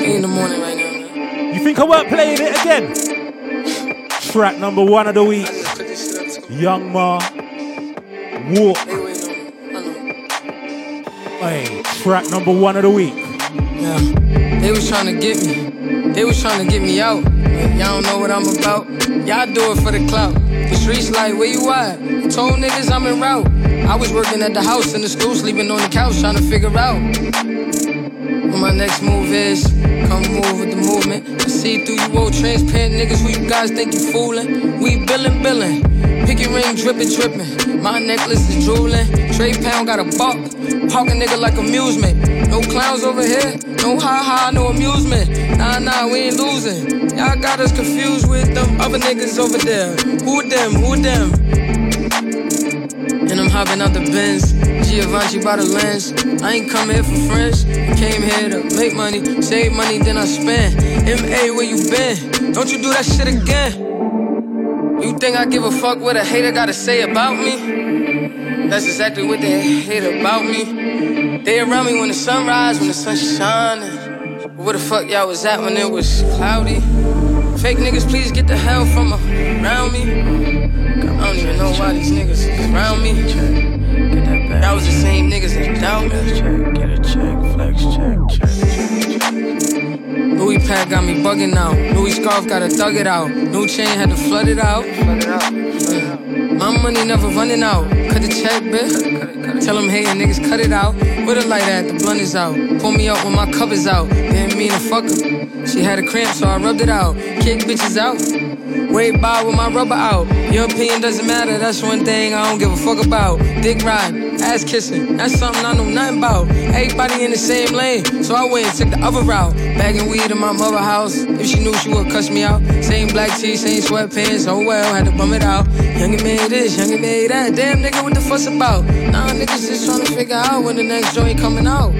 eight in the morning right now. You think I weren't playing it again? Track number one of the week. Young M.A, Walk. Hey, track number one of the week. Yeah, they was trying to get me. They was trying to get me out. Y'all don't know what I'm about. Y'all do it for the clout. The streets like, where you at? I Told niggas I'm en route. I was working at the house in the school, sleeping on the couch, trying to figure out what my next move is. Come move with the movement. I see through you old transparent niggas who you guys think you fooling. We billin', billin'. Picky ring drippin', drippin'. My necklace is drooling. Trey Pound got a buck. Park a nigga like amusement. No clowns over here. No ha ha, no amusement. Nah, nah, we ain't losing. Y'all got us confused with them other niggas over there. Who them? Who them? And I'm hopping out the Benz. Giovanni by the lens. I ain't come here for friends. Came here to make money, save money, then I spend. MA, where you been? Don't you do that shit again. You think I give a fuck what a hater gotta say about me? That's exactly what they hate about me. They around me when the sun rise, when the sun's shining. Where the fuck y'all was at when it was cloudy? Fake niggas, please get the hell from around me. I don't even know why these niggas is around me. That was the same niggas that doubt me. Get a check, flex check, check. Louis pack got me bugging out. Louis scarf gotta thug it out. New chain had to flood it out. My money never running out. Cut the check, bitch. Tell them hating niggas cut it out. Where the light at? The blunt is out. Pull me up when my is out. Didn't mean to fuck her. She had a cramp, so I rubbed it out. Kick bitches out. Wait by with my rubber out. Your opinion doesn't matter, that's one thing I don't give a fuck about. Dick ride, ass kissing, that's something I know nothing about. Everybody in the same lane, so I went and took the other route. Bagging weed in my mother house, if she knew she would cuss me out. Same black tee, same sweatpants, oh well, had to bum it out. Youngin' made this, youngin' made that. Damn nigga, what the fuss about? Nah, niggas just trying to figure out when the next joint coming out.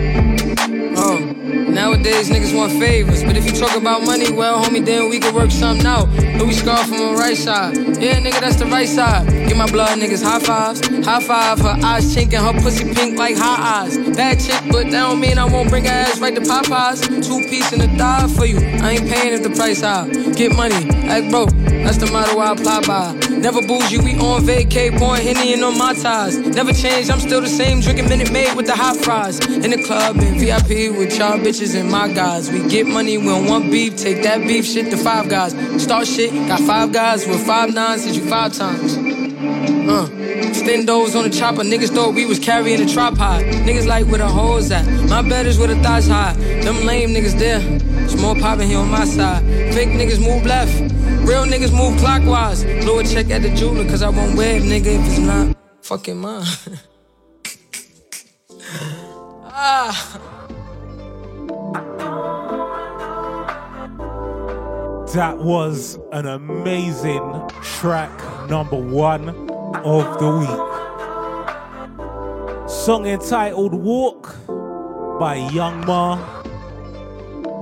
Nowadays niggas want favors, but if you talk about money, well, homie, then we can work something out. Louis scarf from the right side, yeah, nigga, that's the right side. Get my blood niggas high fives, high five. Her eyes chinking, her pussy pink like high eyes. Bad chick, but that don't mean I won't bring her ass right to Popeyes. Two piece in a thigh for you. I ain't paying if the price high. Get money, act broke. That's the motto I apply by. Never bougie, we on vacay, pouring Henny and on my ties. Never changed, I'm still the same, drinking Minute Maid with the hot fries. In the club in VIP with y'all bitches and my guys. We get money, we don't want beef, take that beef shit to five guys. Start shit, got five guys with five nines, hit you five times. Uh. Stendos on the chopper, niggas thought we was carrying a tripod. Niggas like where the hoes at. My bed is where the thighs high. Them lame niggas there. It's more poppin' here on my side. Fake niggas move left. Real niggas move clockwise. Blow a check at the jeweler, cause I won't it, nigga, if it's not fucking mine. ah. That was an amazing track number one of the week. Song entitled Walk by Young M.A.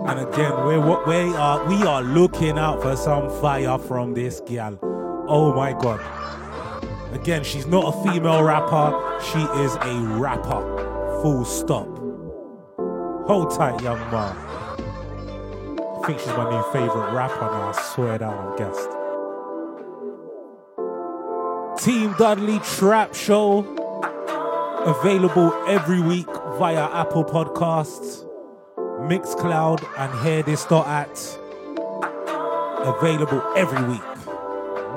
And again, we are we are looking out for some fire from this gal. Oh my god. Again, she's not a female rapper, she is a rapper. Full stop. Hold tight, Young M.A. I think she's my new favorite rapper now, I swear down on guest. Team Dudley Trap Show. Available every week via Apple Podcasts, Mixcloud, and HearThis.at. Available every week.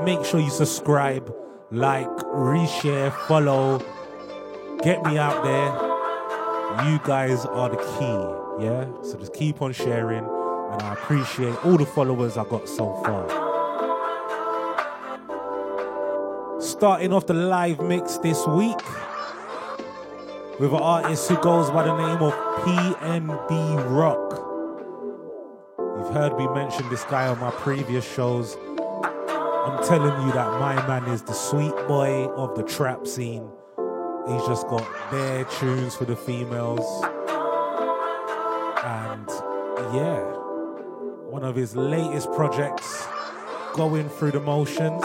Make sure you subscribe, like, reshare, follow. Get me out there. You guys are the key, yeah? So just keep on sharing, and I appreciate all the followers I got so far. Starting off the live mix this week with an artist who goes by the name of PNB Rock. You've heard me mention this guy on my previous shows. I'm telling you that my man is the sweet boy of the trap scene. He's just got bare tunes for the females. And yeah, one of his latest projects, Going Through the Motions.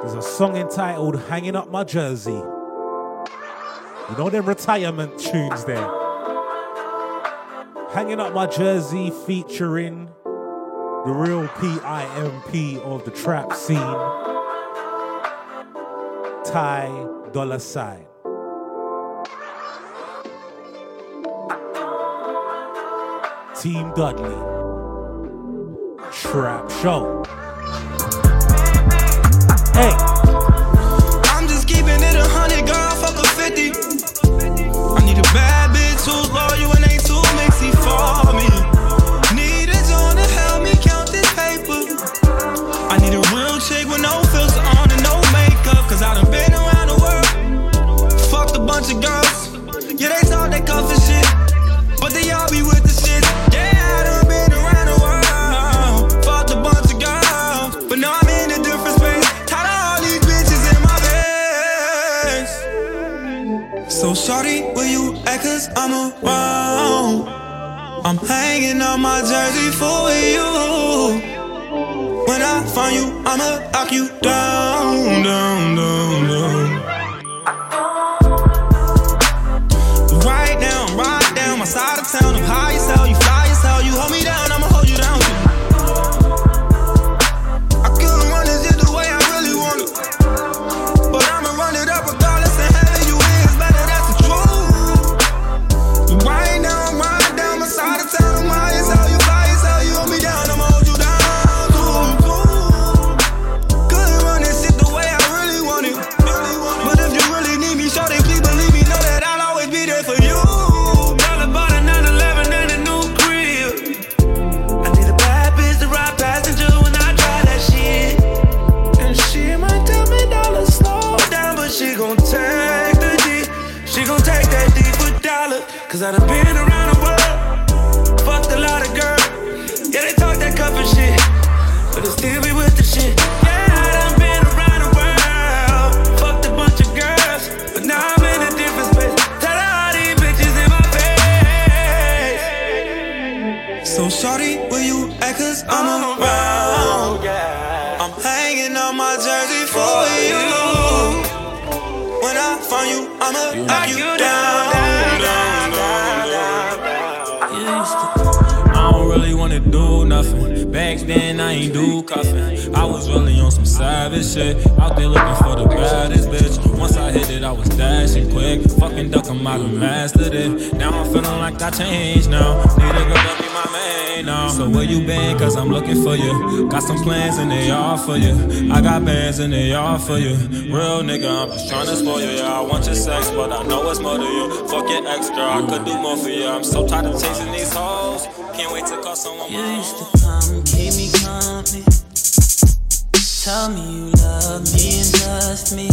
There's a song entitled Hanging Up My Jersey. You know them retirement tunes there. Hanging Up My Jersey featuring the real PIMP of the trap scene, Ty Dolla $ign. Team Dudley, Trap Show. Hey. Who's loyal and ain't too mixy for me. Need a joint to help me count this paper. I need a real chick with no filter on and no makeup, cause I done been around the world. Fucked a bunch of girls. Yeah, they talk that cuff and shit, but they all be with the shit. Yeah, I done been around the world. Fucked a bunch of girls, but now I'm in a different space. Tired of all these bitches in my face. So act cause I'm around? I'm hanging on my jersey for you. When I find you, I'ma knock you down, down, down, down. Right now, I'm right down my side of town. I'm high as hell, you got bands and they all for you. Real nigga, I'm just trying to spoil you. Yeah, I want your sex, but I know it's more to you. Fuck your ex, girl, I could do more for you. I'm so tired of chasing these hoes. Can't wait to call someone You used to come, keep me company. Tell me you love me and trust me.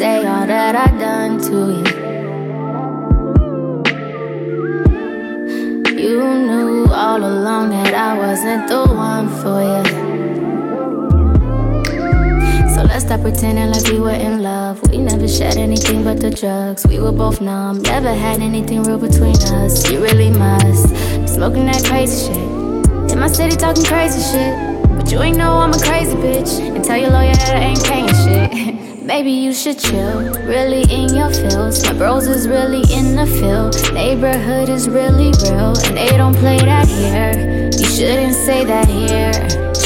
Say all that I done to you. You knew all along that I wasn't the one for you. So let's stop pretending like we were in love. We never shared anything but the drugs. We were both numb, never had anything real between us. You really must smoking that crazy shit. In my city talking crazy shit. But you ain't know I'm a crazy bitch. And tell your lawyer that I ain't paying shit. Maybe you should chill, really in your feels. My bros is really in the field. Neighborhood is really real, and they don't play that here. You shouldn't say that here.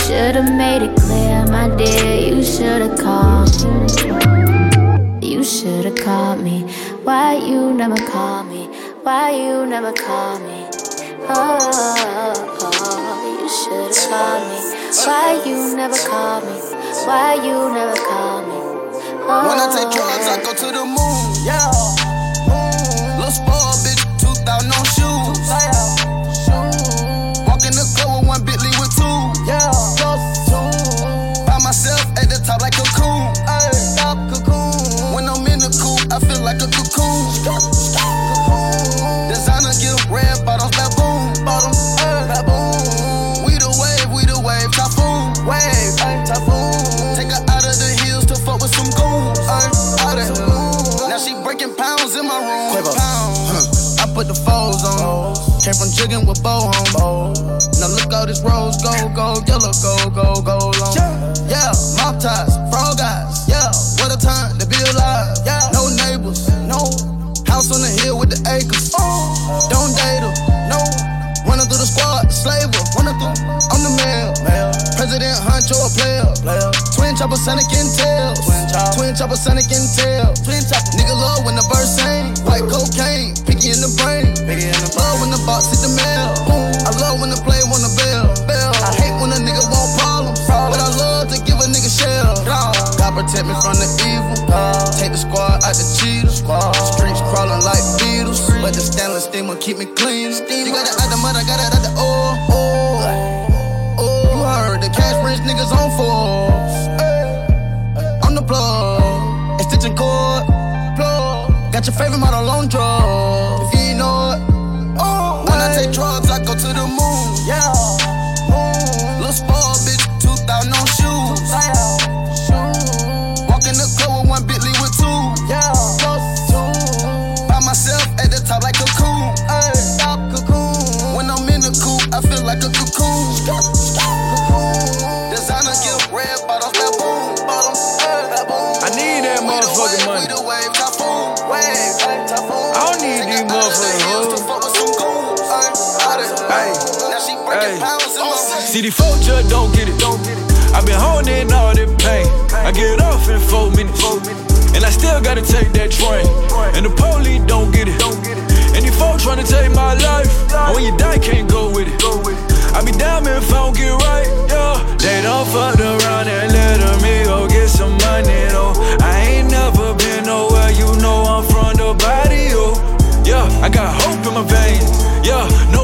Should've made it clear, my dear. You should've called me. You should've called me. Why you never call me? Why you never call me? Oh, oh, oh. you should've called me. Why you never call me? Why you never call me? When I take drugs, I go to the moon. Yeah. Put the foes on. Came from jigging with bow home. Now look all this rose gold, gold, yellow, gold, gold, gold on. Yeah, mouth ties, frog eyes. Yeah, what a time to be alive. Yeah, no neighbors, no house on the hill with the acres. Don't date her, no. Running through the squad, slaver. Running through, I'm the mayor. President Huncho, a player. Twin chopper, Sonic and. Twin chopper, Sonic and tails. Twin chopper, nigga love when the verse sing. White cocaine, the brain. Love when the box hit the mail. I love when the play wanna bail. I hate when a nigga want problems. But I love to give a nigga shell. God protect me from the evil. Take the squad out the cheaters. Streets crawling like beetles. But the stainless steel will keep me clean. You got it out the mud, I got it out the oil. Oh, you heard the cash rich niggas on force. I'm the plug. Extension cord. Plug. Got your favorite model on drugs. CD4 just don't get it. I've been holding all that pain. I get off in four minutes. And I still gotta take that train. And the police don't get it. And these folks tryna take my life. And when you die, can't go with it. I be down if I don't get right, yeah. They done fucked around and let me go get some money, though. I ain't never been nowhere, you know I'm from the body, yo. Yeah, I got hope in my veins. Yeah, no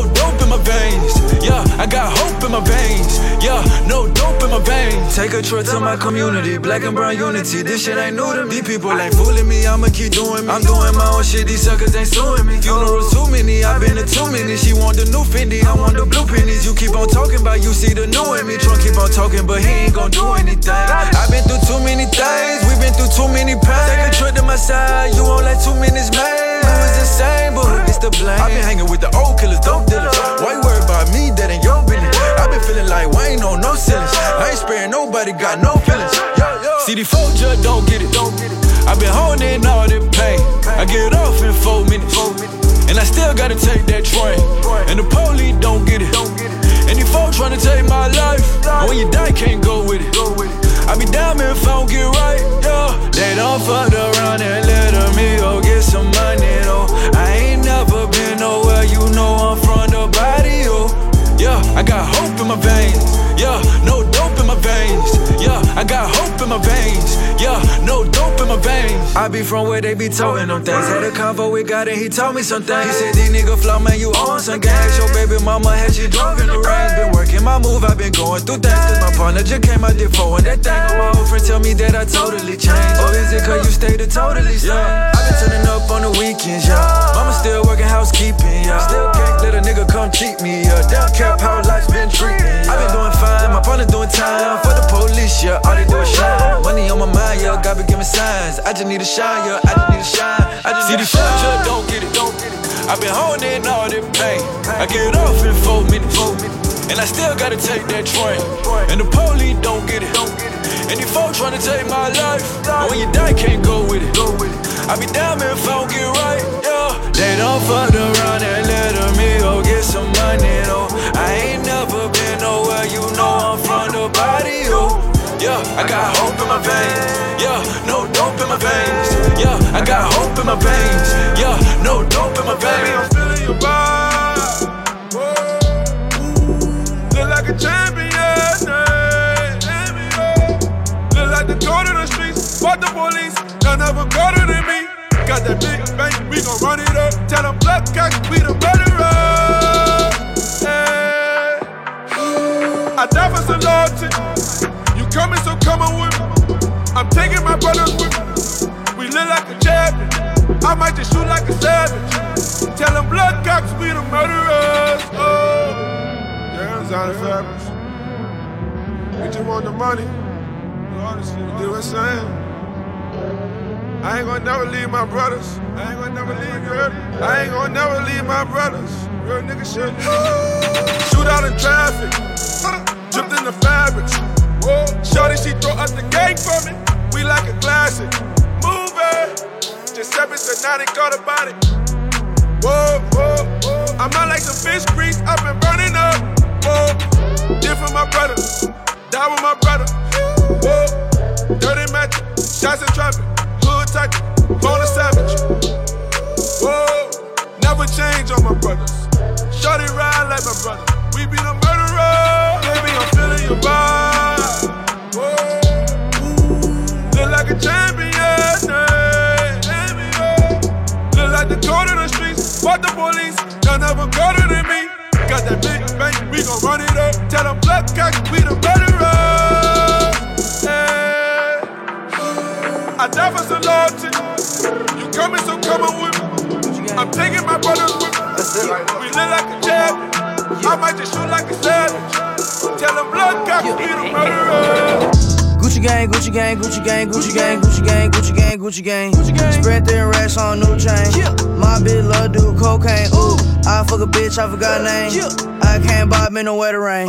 my veins. Yeah, I got hope in my veins. Yeah, no dope my. Take a trip to my community, black and brown unity. This shit ain't new to me. These people ain't fooling me, I'ma keep doing me. I'm doing my own shit, these suckers ain't suing me. Funerals too many, I've been to too many. She want the new Fendi, I want the blue pennies. You keep on talking about you see the new in me. Trump keep on talking, but he ain't gon' do anything. I've been through too many things, we've been through too many pains. Take a trip to my side, you won't let two minutes, man. You was the same, but it's the blame. I've been hanging with the old killers, dope dealers. Why you worry about me? That ain't your feeling like Wayne on no ceilings. I ain't sparing nobody, got no feelings. CD4 just don't get it. I've been holding all the pain. I get off in four minutes. And I still gotta take that train. And the police don't get it. These folks tryna take my life. And when you die, can't go with it. I be down if I don't get right, yeah. They don't fuck around and let me go get some money, though. I ain't never been nowhere, you know I'm from the body, oh. Yeah, I got hope in my veins. Yeah, no dope my veins. Yeah, I got hope in my veins. Yeah, no dope in my veins. I be from where they be toting them things. Had a convo with God and he told me some things. He said, These niggas flow, man, you on some gangs. Your baby mama had she drunk in the rain. Been working my move, I been going through things. Cause my partner just came out there for and that thing. And my old friend tell me that I totally changed. Or is it cause you stayed a totally same? I been turning up on the weekends, yeah. Mama still working housekeeping, yeah. Still can't let a nigga come cheat me, yeah. Don't care how life's been treating. I been doing fine, my partner doing time for the police, yeah. All they do is shine. Money on my mind, yeah. God be giving signs. I just need a shine, yeah. I just need a shine. I just See need a shine. Just don't get it, don't get it. I been holding all the pain. I get off in four minutes, and I still gotta take that train. And the police don't get it. And these folks tryna take my life. And when you die, can't go with it. I be down if I don't get right, yeah. They don't fuck around and let me go get some money, though. From the body, oh. Yeah, I got hope in my veins. Yeah, no dope in my veins. Yeah, I got hope in my veins. Yeah, no dope in my veins. I'm feeling your vibe. Look like a champion, champion. Look like the goat in the streets. Fuck the police, they'll never better than me. Got that big bank, we gon' run it up. Tell them blood cocks, we the murderer. I die for some loyalty. You coming, so come on with me. I'm taking my brothers with me. We live like a champion. I might just shoot like a savage. Tell them blood cocks, we the murderers. Oh, yeah, Zana Fabrics. We just want the money. You do what I'm? I ain't gonna never leave my brothers. I ain't gonna never leave you. I ain't gonna never leave my brothers. Real nigga shit. Shoot out in traffic. Dripped in the fabrics. Shorty, she throw up the gang for me. We like a classic. Movie. Giuseppe Zanotti got about it. Whoa, whoa, whoa. I'm not like some fish grease. I've been burning up. Whoa. Different my brother. Die with my brother. Whoa. Dirty match. Shots in traffic type, born a savage. Whoa, never change on my brothers. Shorty ride like my brother. We be the murderer. Baby, I'm feeling your vibe. Whoa, look like a champion. Champion. Look like the goat in the streets. Fuck the police, they'll never better than me. Got that big bank, we gon' run it up. Tell them blood cocks, we the murderer. Coming, so come on with me. I'm taking my brothers with me. We live like a champion. I might just shoot like a savage. Tell them blood cops be the murderer. Gucci gang, Gucci gang, Gucci gang, Gucci gang, Gucci gang, Gucci gang, Gucci gang. Gucci gang. Spread their racks on new chain. My bitch love do cocaine. Ooh, I fuck a bitch, I forgot name. I can't buy me no wetter rain.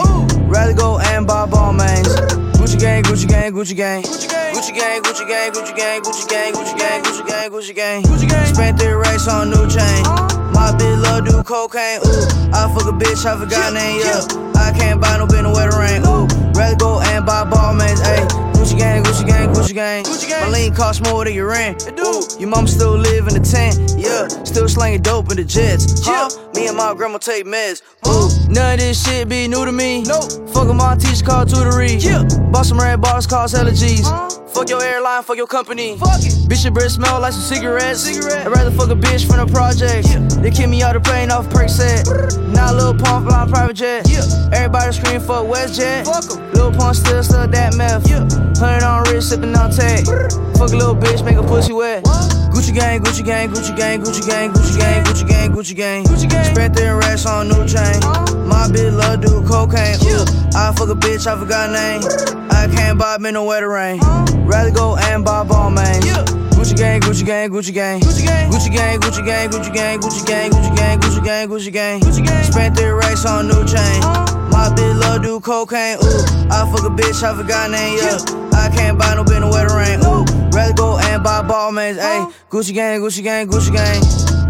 Rather go and buy Balmains. Gucci gang, Gucci gang, Gucci gang. Gucci gang, Gucci gang, Gucci gang, Gucci gang, Gucci gang, Gucci gang, Gucci gang, Gucci gang. Gucci gang. Spent their racks on new chain. Uh-huh. My bitch love do cocaine. Ooh, I fuck a bitch, I forgot name. Yeah, I can't buy no bin no wetter rain. Ooh, rather go and buy Balmains. Ayy. Gucci gang, Gucci gang, Gucci gang. Gucci gang. My lean cost more than your rent. It do. Your mom still live in the tent. Yeah, still slanging dope in the jets. Huh? Me and my grandma take meds. Ooh, none of this shit be new to me. Nope. Fuck my teacher called tutory. Yeah. Bought some red bars, cause allergies. Fuck your airline, fuck your company. Fuck it. Bitch, your breath smell like some cigarettes. Cigarette. I'd rather fuck a bitch from the project. Yeah. They kick me out the plane off Percocet. Now Lil Pump flying private jet. Yeah. Everybody scream for WestJet. Fuck em. Lil Pump still stuck that meth. Yeah. Hundred on wrist, sipping on tag. Fuck a little bitch, make a pussy wet. Gucci gang, Gucci gang, Gucci gang, Gucci gang, Gucci gang, Gucci gang, Gucci gang. Gucci gang. Spent their racks on new chain. My bitch love do cocaine. Ooh, I fuck a bitch, I forgot name. I can't buy me no wetter rain. Rather go and buy ball gang, Gucci gang, Gucci gang. Gucci gang, Gucci gang, Gucci gang, Gucci gang, Gucci gang, Gucci gang, Gucci gang, Gucci gang. Gucci gang. Spent their racks on new chain. My bitch love do cocaine. Ooh, I fuck a bitch, I forgot name. Yeah, I can't buy no bin no wetter rain. Ooh, rather go and buy Balmains. Ayy, Gucci gang, Gucci gang, Gucci gang.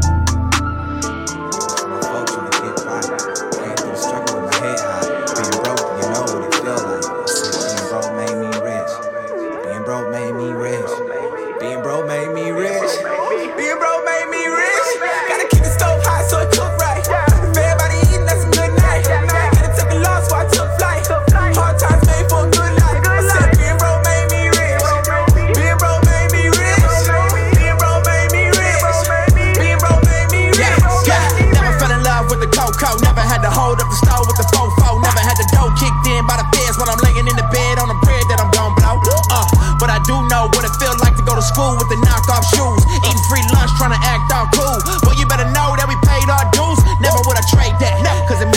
it feel like to go to school with the knockoff shoes? Eating free lunch, trying to act all cool. But you better know that we paid our dues. Never would I trade that, cause it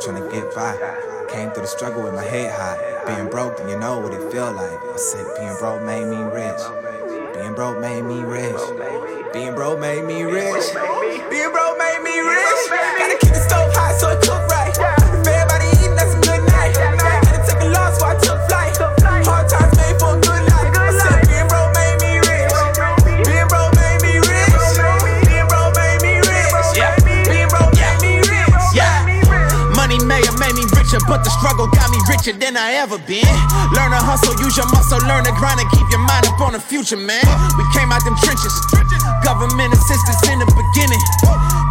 folk tryna get by. Came through the struggle with my head high. Being broke, then you know what it feel like. I said being broke made me rich. Being broke made me rich. Being broke made me rich. Being broke made me rich. Gotta keep the stove hot so it cook but the struggle got me richer than I ever been. Learn to hustle, use your muscle, learn to grind and keep your mind up on the future, man. We came out them trenches. Government assistance in the beginning.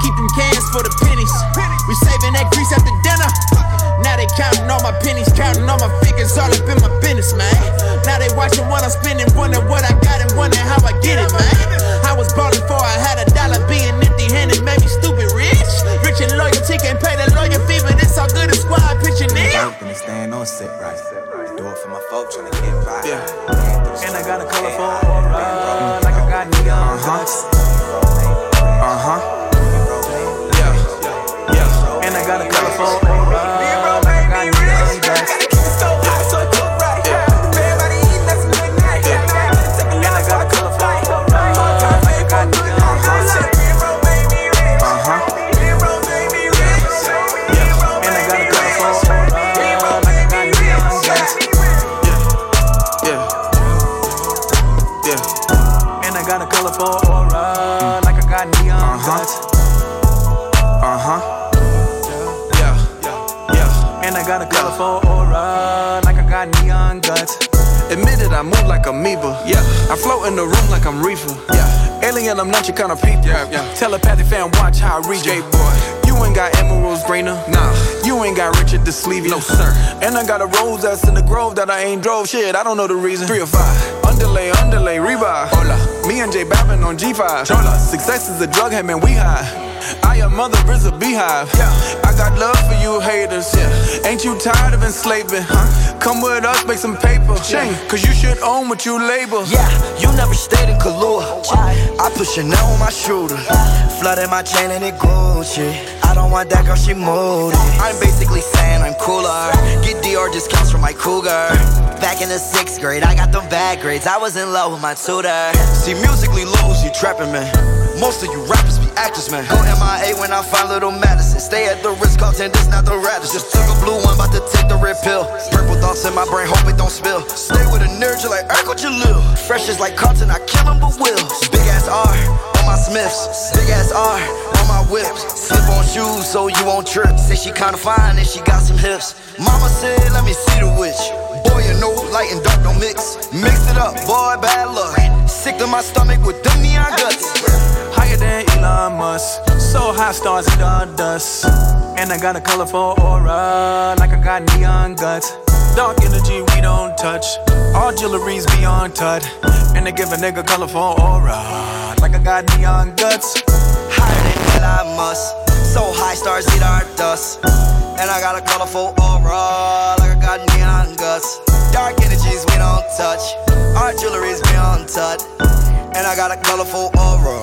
Keep them cans for the pennies. We saving that grease after dinner. Now they counting all my pennies, counting all my figures, all up in my business, man. Now they watching what I'm spending, wonder what I got and wonder how I get it, man. I was ballin' for I had a dollar, being empty-handed made me stupid rich. Rich in loyalty can't pay the lawyer fee, but it's all good. A squad pitching in. Broke, then they stand on sit right. Do it for my folk tryna get by. Yeah. And I got a colorful aura, like I got neon Uh-huh. Uh-huh. Yeah. Yeah. And I got a colorful aura, float in the room like I'm reefer. Yeah, alien, I'm not your kind of people. Yeah, yeah. Telepathic fan, watch how I read you. boy. You ain't got emeralds greener. Nah, you ain't got Richard the Sleevey. No, sir. And I got a rose that's in the grove that I ain't drove. Shit, I don't know the reason. Three or five. Underlay, underlay, revive. Hola. Me and J Bappin on G5. Chola. Success is a drug, hey man, we high. I your mother is a beehive. Yeah, I got love for you haters. Yeah, ain't you tired of enslaving? Huh? Come with us, make some paper. Shame, cause you should own what you label. Yeah, you never stayed in Kahlua. I put Chanel on my shooter. Flooded my chain and it Gucci. I don't want that girl, she moody. I'm basically saying I'm cooler. Get Dior discounts from my cougar. Back in the sixth grade, I got them bad grades. I was in love with my tutor. See, musically lose, you trapping, man. Most of you rappers actors, man. Go MIA when I find little Madison. Stay at the Ritz Carlton, this not the Raptors. Just took a blue one, about to take the red pill. Purple thoughts in my brain, hope it don't spill. Stay with a nerd, you like Urkel Jalil. Fresh is like Carlton, I kill him but will. Big ass R on my Smiths. Big ass R on my whips. Slip on shoes so you won't trip. Say she kinda fine and she got some hips. Mama said, let me see the witch. Boy, you know light and dark don't mix. Mix it up, boy, bad luck. Sick to my stomach with them neon guts. Musk. So high stars in the dust. And I got a colorful aura, like I got neon guts. Dark energy we don't touch. All jewelry's beyond touch. And they give a nigga colorful aura, like I got neon guts. Higher than Musk. So high stars eat our dust. And I got a colorful aura, like I got neon guts. Dark energies we don't touch. Our jewelry's beyond touch. And I got a colorful aura,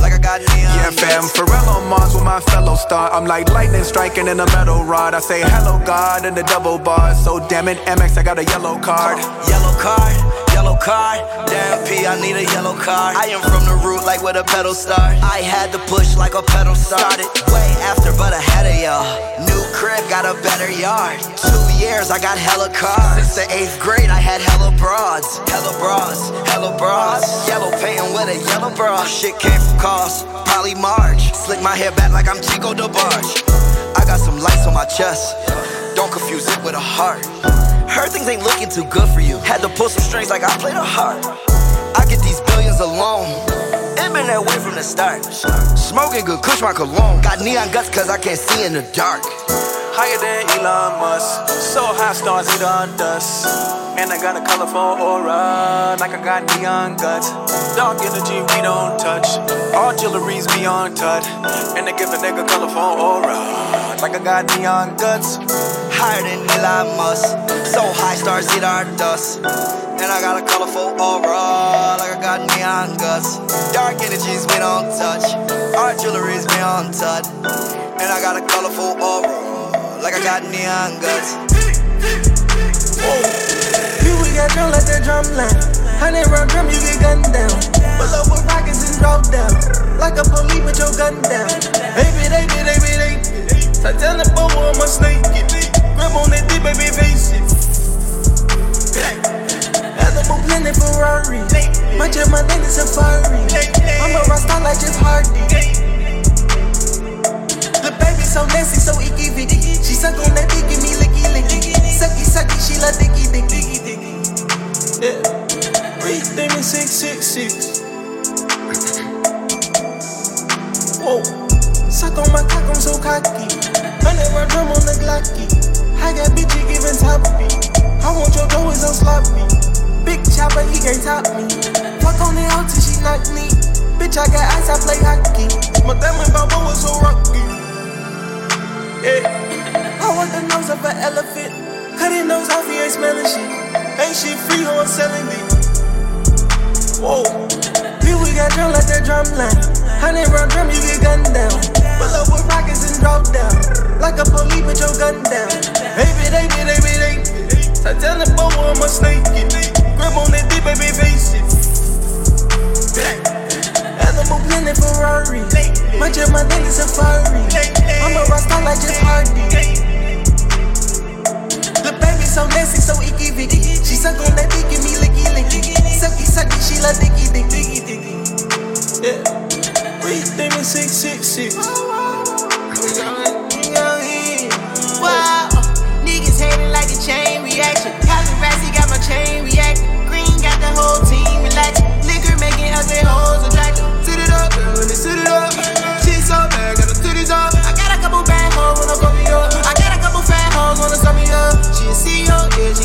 like I got neon Yeah, fam, Pharrell on Mars with my fellow star. I'm like lightning striking in a metal rod. I say hello, God, in the double bars. So damn it, MX, I got a yellow card. Yellow card, yellow card. Damn P, I need a yellow car. I am from the root like where the pedal start. I had to push like a pedal started. Way after, but ahead of y'all. New crib, got a better yard. Two years, I got hella cars. Since the eighth grade, I had hella broads. Hella bras, hella bras. Yellow painting with a yellow bra. Shit came from cost, probably March. Slick my hair back like I'm Chico DeBarge. I got some lights on my chest. Don't confuse it with a heart. Heard things ain't looking too good for you. Had to pull some strings like I played a harp. I get these billions alone. It been that way from the start. Smoking good, kush my cologne. Got neon guts cause I can't see in the dark. Higher than Elon Musk. So high stars eat on dust. And I got a colorful aura, like I got neon guts. Dark energy we don't touch. All jewelry's beyond touch. And they give a nigga colorful aura, like I got neon guts. Higher than Elon Musk. So high stars eat our dust. And I got a colorful aura, like I got neon guts. Dark energies we don't touch. Our jewelry's beyond touch. And I got a colorful aura, like I got neon guts. You we got drunk like that drum line. Hundred round drum, you get gunned down. Pull up with rockets and drop down. Like a police with your gun down. Baby, they be, they be, they be. Titanic bow on my snake. Grip on that deep, baby, face it. Animal planet Ferrari. Much of my name is Safari. I'm a rockstar like Jeff Hardy. The baby so nasty, so icky vicky. She suck on that dick, give me licky licky. Sucky sucky, she love dicky dicky dicky. Yeah. Read Demon 666. Whoa. Suck on my cock, I'm so cocky. Hundred round drum on the Glocky. I got bitches giving top beat. I want your dough is on sloppy. Big chopper, he can't top me. Fuck on the out till she knock me. Bitch, I got ice, I play hockey. My diamond baba was so rocky. Yeah. I want the nose of an elephant. Cut his nose off, he ain't smelling shit. Ain't shit free, ho, I'm selling it. Whoa. Here we got drum like that drum line. Hundred round drum, you get gunned down. Pull up with rockets and drop down. Like a police with your gun down. Baby, they be, they be, they be. Titanic bow on my snake. Grip on that deep, baby, face. Animal planet Ferrari. Much of my name is Safari. I'm a rockstar like Jeff Hardy. The baby so nasty, so icky vicky. She suck on that dick, give me licky licky. Sucky sucky, she love dicky dicky dicky. Yeah. Read Demon 666. Wow,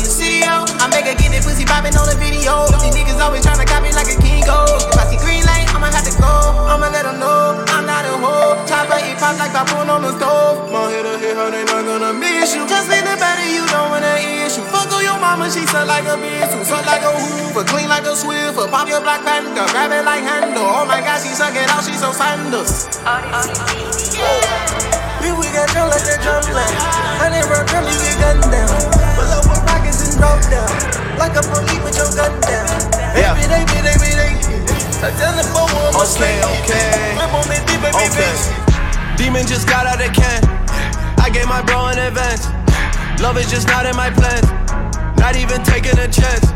CEO, yeah. I make her get that pussy poppin' on the video. These niggas always tryna copy like a king gold. If I see green light, I'ma have to go. I'ma let know I'm not a hoe. Chopper eat pop like popcorn on the stove. My head hit her, they not gonna miss you. Just leave the better, you don't wanna issue. Fuck on your mama, she suck like a bitch. Who suck like a hoover, clean like a swiffer. Pop your black panda, grab it like handle. Oh my god, she suck it out, she so sandals. Here we got drum like that drum line. Hundred round drum, you get gunned down. Pull up with rockets and drop down. Like a police with your gun down. Yeah. Baby, they be, they be, they be. Titanic bow on my Okay, snake. okay. Grip on that deep, baby, Okay. Demon just got out of can. I gave my bro an advance. Love is just not in my plans. Not even taking a chance.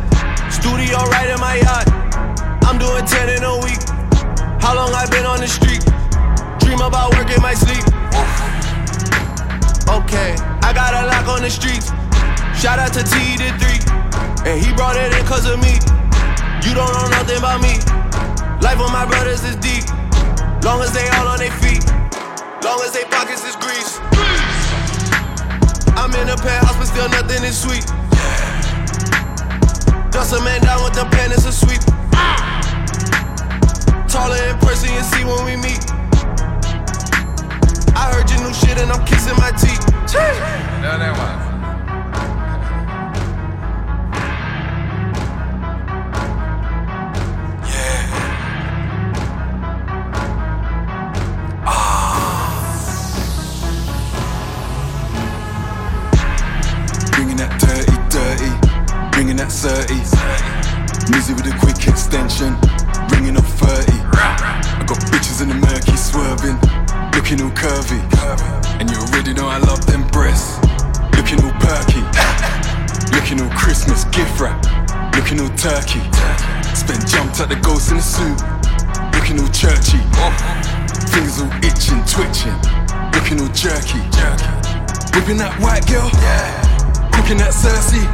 Studio right in my yacht. I'm doing 10 in a week. How long I been on the street? Dream about work in my sleep. Okay, I got a lock on the streets. Shout out to T the three. And he brought it in cause of me. You don't know nothing about me. Life with my brothers is deep. Long as they all on their feet. Long as they pockets is grease. I'm in a penthouse, but still nothing is sweet. Dust a man down with the pen, it's a sweep. Taller in person, you see when we meet. I heard your new shit and I'm kissing my teeth. No, that one. Bringing that dirty, dirty, bringing that 30. Mizzy with a quick extension, looking all curvy. And you already know I love them breasts, looking all perky. Looking all Christmas gift wrap, looking all turkey. Spent jumped at the ghost in the suit, looking all churchy. Fingers all itching, twitching, looking all jerky. Whipping that white girl, cooking that Cersei.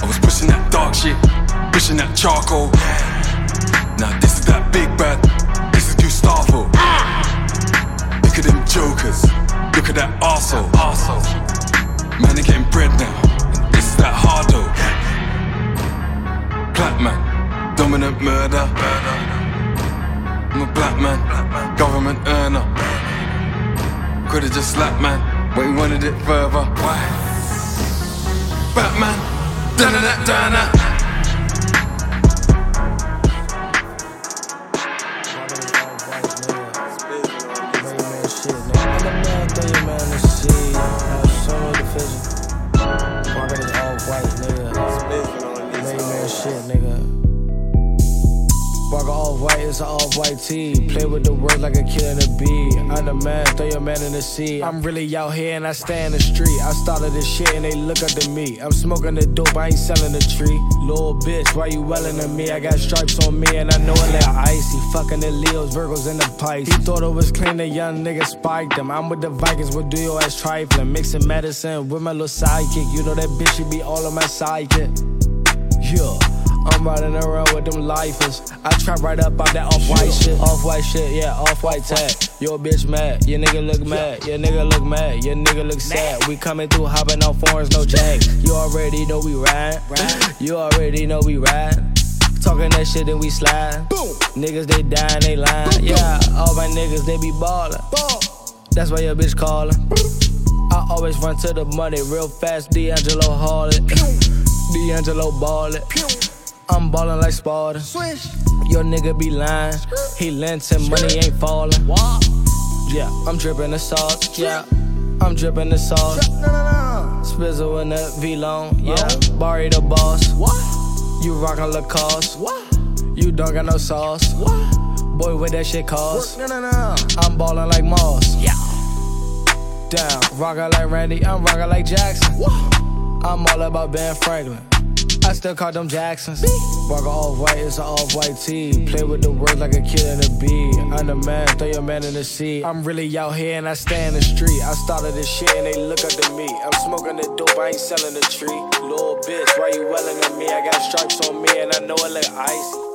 I was pushing that dark shit, pushing that charcoal. Now this is that big bad, jokers, look at that arsehole. Man, they getting bread now, this is that hardo. Black man, dominant murder. I'm a black man, government earner. Could've just slapped man, but he wanted it further. Why? Batman, dun dun dun dun. Off-white tee. Play with the words like a kid in a bee. I'm the man, throw your man in the sea. I'm really out here and I stay in the street. I started this shit and they look up to me. I'm smoking the dope, I ain't selling the tree. Little bitch, why you welling to me? I got stripes on me and I know it like icy. Fucking the Leos, Virgos, and the Pisces. He thought it was clean, the young nigga spiked them. I'm with the Vikings, what do your ass trifling? Mixing medicine with my little sidekick. You know that bitch should be all on my sidekick. Yeah. I'm riding around with them lifers. I trap right up out that off white shit. Off white shit, yeah, off white tag. Your bitch mad, your nigga look mad, your nigga look mad, your nigga look sad. We coming through hopping on foreigns, no jack. You already know we ride. You already know we ride. Talking that shit, then we slide. Boom. Niggas, they dying, they lying. Yeah, all my niggas, they be ballin'. That's why your bitch callin'. I always run to the money real fast, D'Angelo haul it. D'Angelo ball it. I'm ballin' like Sparta. Your nigga be lying. He lentin', money ain't fallin'. Yeah, I'm drippin' the sauce. Yeah, I'm drippin' the sauce. Spizzle in the V-Long. Yeah, Barry the boss. Why? You rockin' Lacoste. Why? You don't got no sauce. Why? Boy, what that shit cost? No, no, no. I'm ballin' like Moss. Yeah. Down, rockin' like Randy. I'm rockin' like Jackson. I'm all about Ben Franklin. I still call them Jacksons. Walk off white, it's an off white tee. Play with the words like a kid in a bee. I'm the man, throw your man in the sea. I'm really out here and I stay in the street. I started this shit and they look up to me. I'm smoking the dope, I ain't selling the tree. Little bitch, why you welling at me? I got stripes on me and I know it look icy.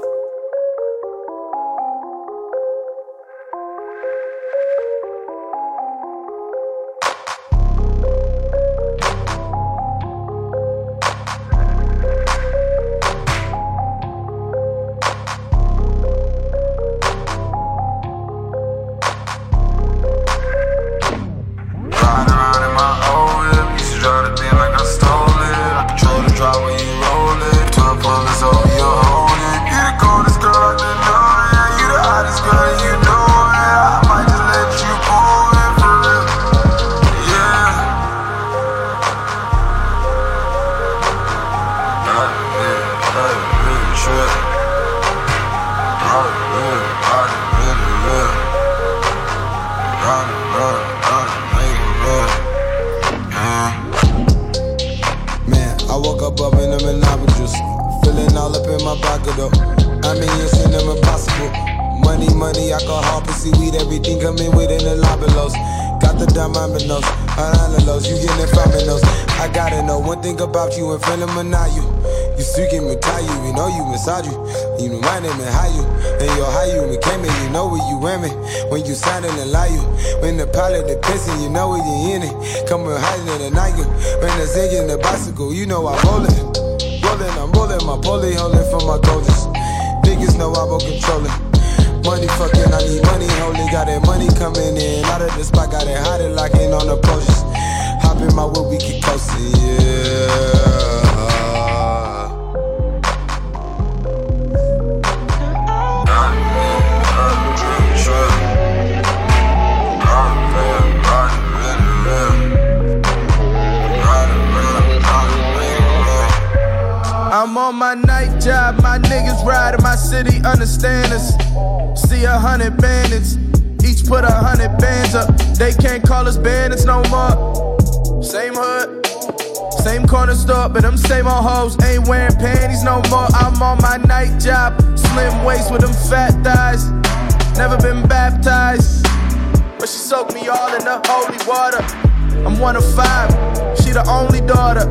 Pilot the pissing, you know where you in it. Coming hiding in the night you. When the zig in the bicycle, you know I roll it. Rolling, I'm rolling, my pulley holding from my gorgeous. Niggas know I'm controlling. Money fucking, I need money, holy. Got that money coming in. Out of the spot, got it hot, locking on the approaches. Hop in my whip, we keep coasting, yeah. Call us bandits no more. Same hood, same corner store, but them same old hoes ain't wearing panties no more. I'm on my night job, slim waist with them fat thighs. Never been baptized, but she soaked me all in the holy water. I'm one of five, she the only daughter.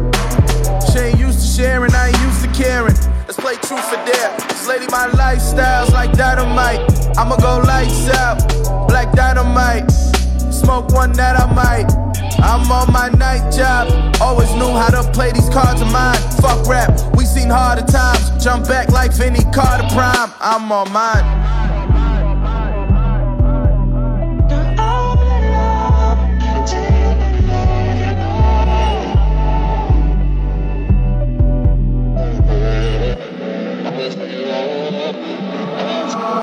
She ain't used to sharing, I ain't used to caring. Let's play truth or dare. This lady, my lifestyle's like dynamite. I'ma go lights out, black dynamite. Smoke one that I might. I'm on my night job. Always knew how to play these cards of mine. Fuck rap, we seen harder times. Jump back like Vinny Carter Prime. I'm on mine.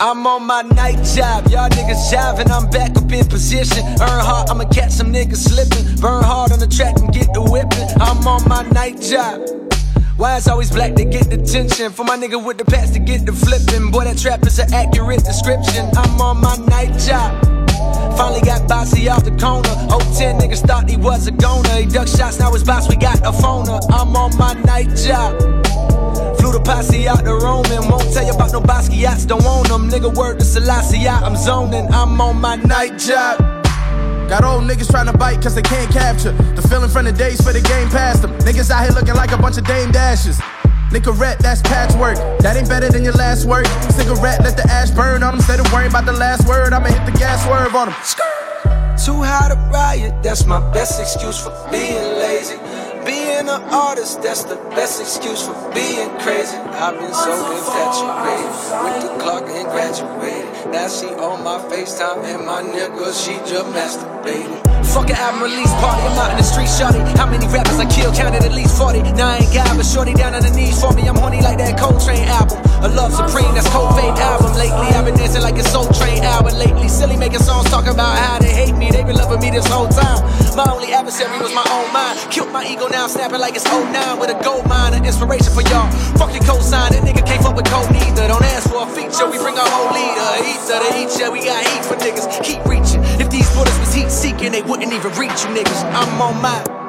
I'm on my night job, y'all niggas jiving, I'm back up in position. Earn hard, I'ma catch some niggas slipping. Burn hard on the track and get the whipping. I'm on my night job. Why it's always black to get the tension? For my nigga with the past to get the flipping. Boy, that trap is an accurate description. I'm on my night job. Finally got bossy off the corner. 010 niggas thought he was a goner. He duck shots, now his boss, we got a phoner. I'm on my night job. The posse out Rome and won't tell you about no Basquiat's, don't own them. Nigga, word to Selassie, I'm zoning. I'm on my night job. Got old niggas trying to bite cause they can't capture the feeling from the days for the game past them. Niggas out here looking like a bunch of Dame Dashes. Nicorette, that's patchwork. That ain't better than your last work. Cigarette, let the ash burn on them. Instead of worrying about the last word, I'ma hit the gas swerve on them. Too high to riot, that's my best excuse for being lazy. Being an artist, that's the best excuse for being crazy. I've been so infatuated with the clock and graduated. Now she on my FaceTime and my nigga, she just masturbated. Fuck an album release party, I'm out in the street, shorty. How many rappers I killed? Counted at least 40. Now I ain't got, but shorty down on the knees for me. I'm horny like that Coltrane album. A Love Supreme, that's Fade album. Lately, I've been dancing like a Soul Train album. Lately, silly making songs talking about how they hate me. They been loving me this whole time. My only adversary was my own mind. Killed my ego now, snapping like it's 09 with a gold mine. An inspiration for y'all. Fuck your cosign, that nigga can't fuck with cold neither. Don't ask for a feature, we bring our whole leader. Ether to each yeah, we got heat for niggas. Keep reaching. If these bullets was heat seeking, they wouldn't even reach you niggas. I'm on my.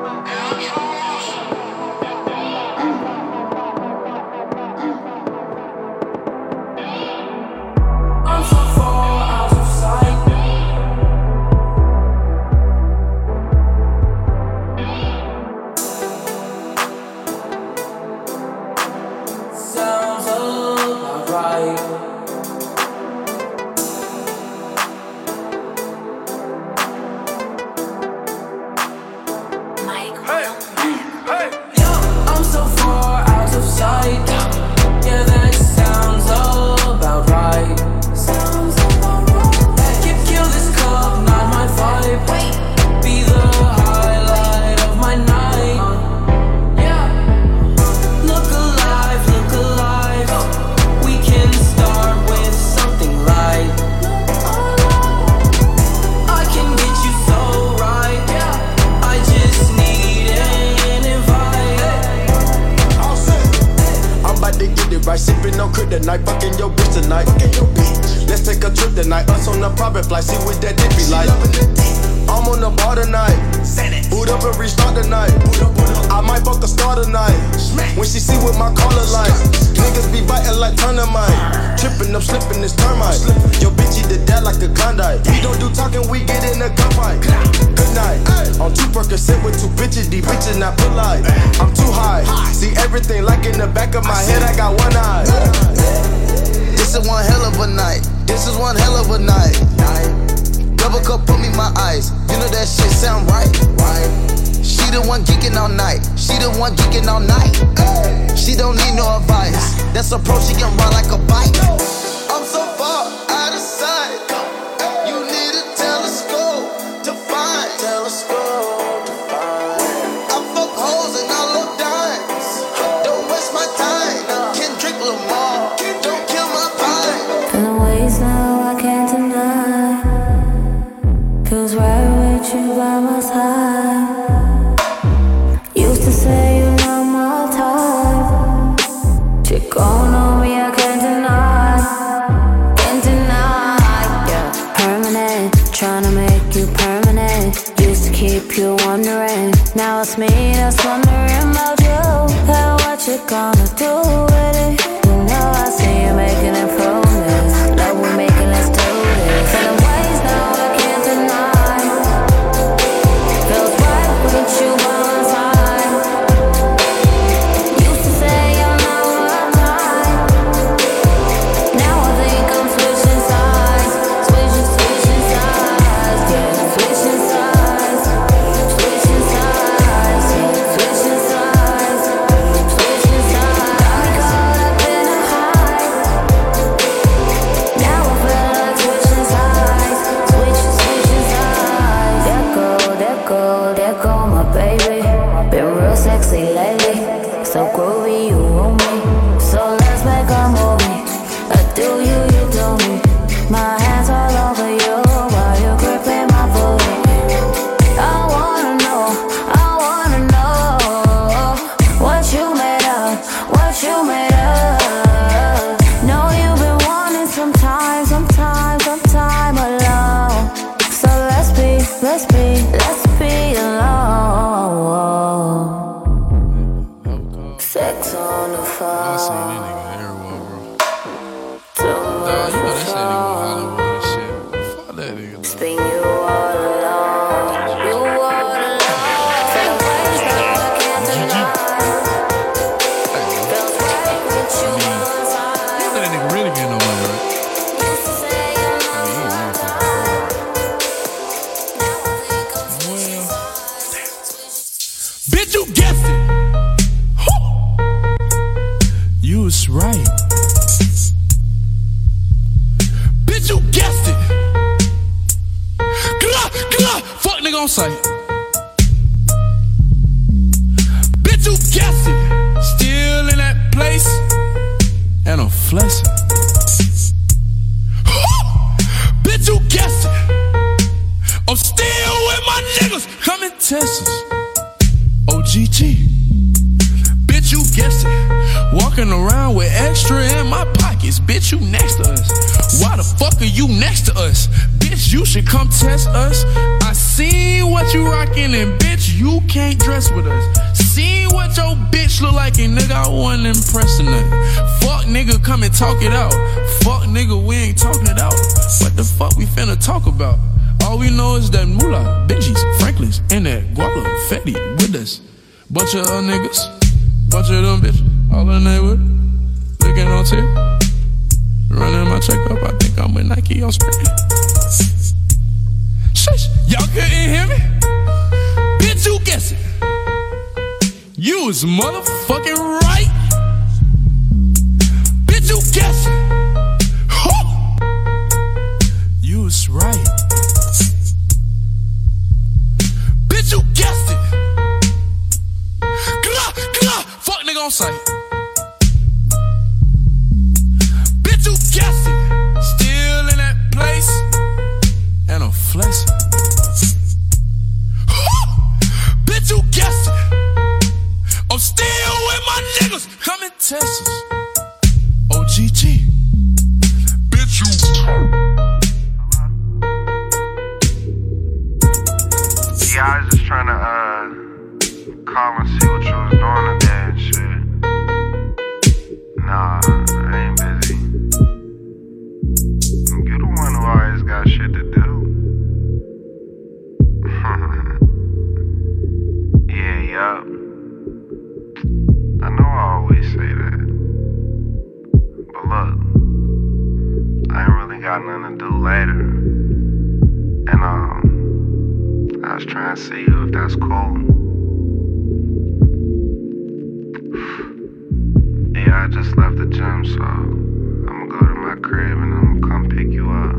I just left the gym, so I'm gonna go to my crib and I'm gonna come pick you up.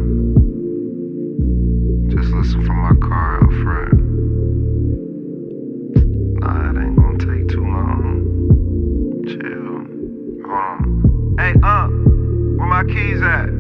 Just listen from my car out front. Nah, it ain't gonna take too long. Chill. Hold on. Hey, uh, where my keys at?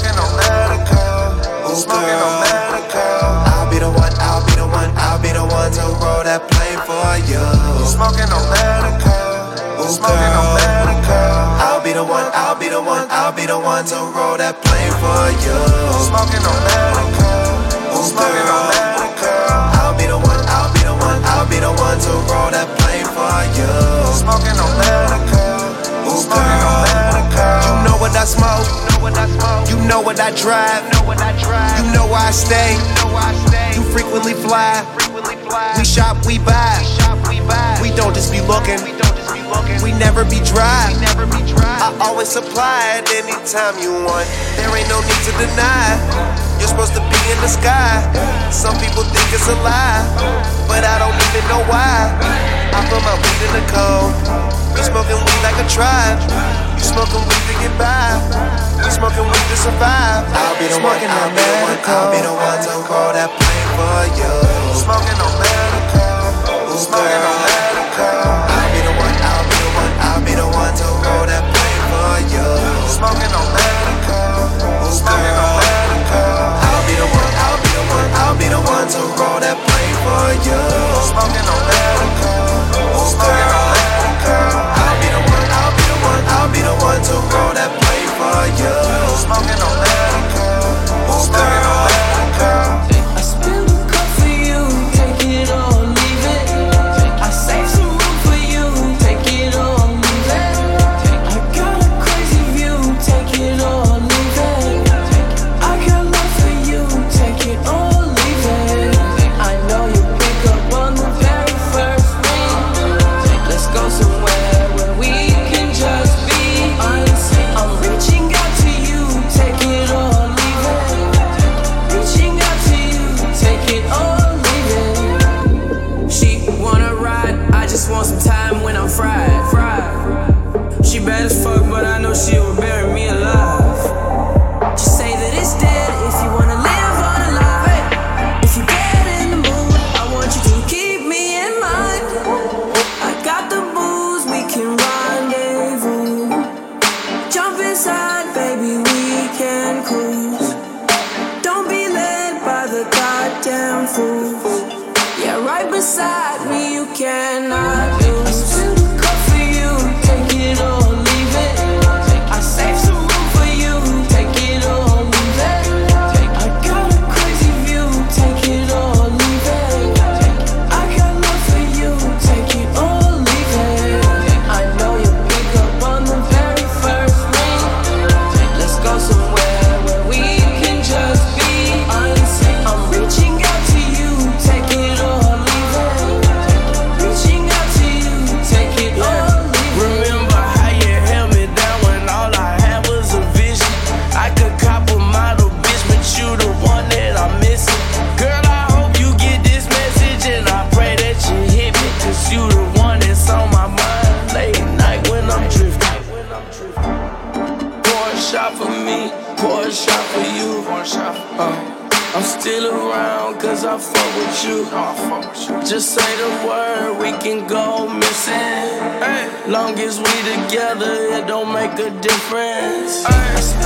Smoking on medical. Ooh, girl. I'll be the one, I'll be the one, I'll be the one to roll that plane for you. Smoking on medical. Ooh, girl. I'll be the one, I'll be the one, I'll be the one to roll that plane for you. Smoking on medical. Ooh, Smoking on medical. I'll be the one, I'll be the one, I'll be the one to roll that plane for you. Smoking on medical. Ooh, Smoking on medical. You know what I smoke. You know what I drive. You know where I stay. You frequently fly. We shop, we buy. We don't just be looking. We never be dry. I always supply it anytime you want. There ain't no need to deny. You're supposed to be in the sky. Some people think it's a lie, but I don't even know why. I put my weed in the cold. We smoking weed like a tribe. You smoking weed to get by been smoking weed to survive. I'll be the smoking one, I'll be the one, to call that plane for you. Smoking on medical, smoking on medical. I'll be the one, I'll be the one, I'll be the one to call that plane for you. Smoking on medical, Ooh, smoking on medical. I'll be the one, I'll be the one, I'll be the one to roll that plane for you. Smoking on medical, smoking on medical. I'll be the one, I'll be the one, I'll be the one to roll you. Smoking on make a difference.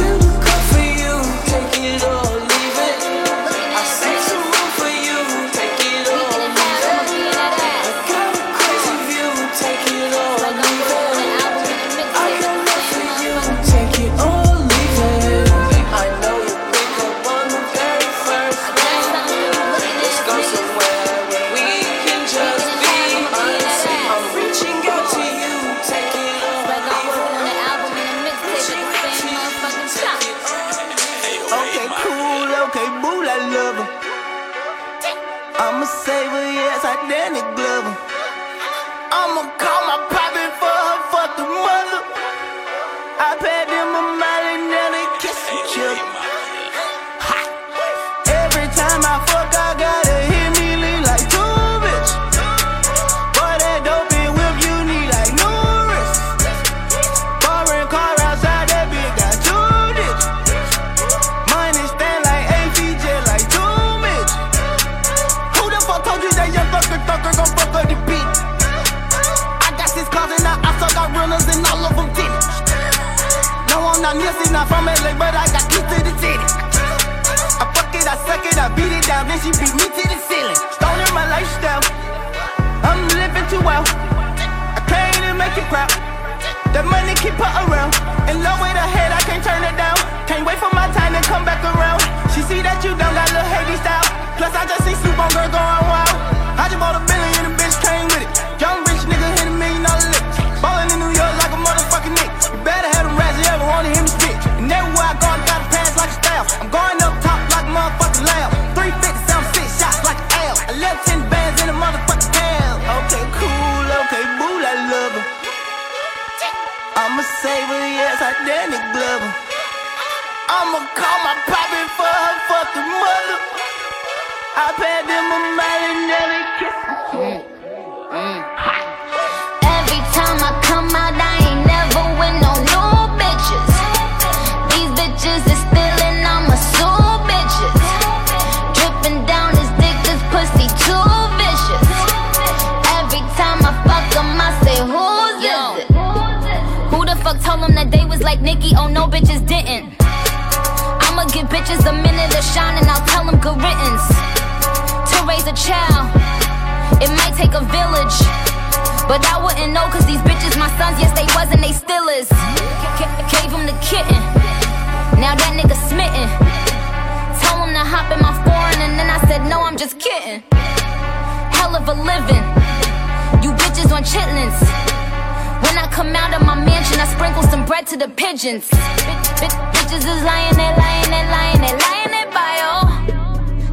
lying they lying they lying they lying in bio.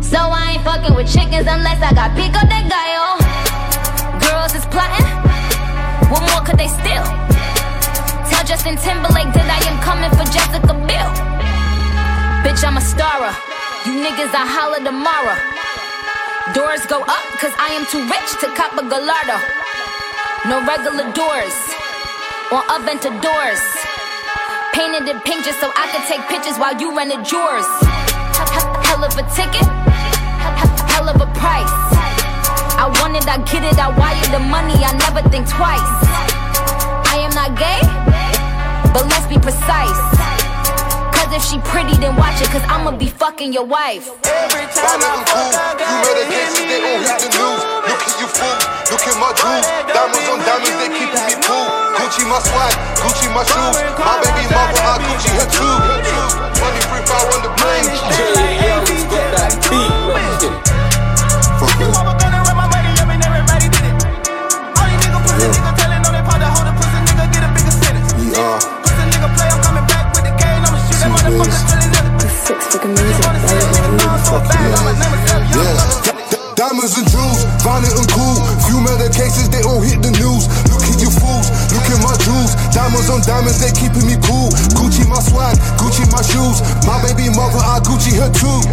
So I ain't fucking with chickens unless I got pico guy gallo. Girls is plotting. What more could they steal? Tell Justin Timberlake that I am coming for Jessica Biel. Bitch, I'm a starer. You niggas, I holla tomorrow. Doors go up, cause I am too rich to cop a Gallardo. No regular doors, or aventadors. doors. Painted it pink just so I could take pictures while you rented yours. Hell of a ticket, hell of a price. I want it, I get it, I wire the money, I never think twice. I am not gay, but let's be precise. Cause if she pretty, then watch it, cause I'ma be fucking your wife. Every time I'm cool, you made a gangster, they all hit the news. Look at you fool, look at my jewels. Diamonds on diamonds, they keeping me cool. Gucci my swag, Gucci my shoes. My baby mother, I Gucci her too. Money free fire on the plane. We are. Six figure music, that's a new fucking thing. Yeah. Diamonds and jewels, violent and cool. Few murder cases, they all hit the news. Look at you fools, my jewels. Diamonds on diamonds, they keeping me cool. Gucci my swag, Gucci my shoes. My baby mother, I Gucci her too.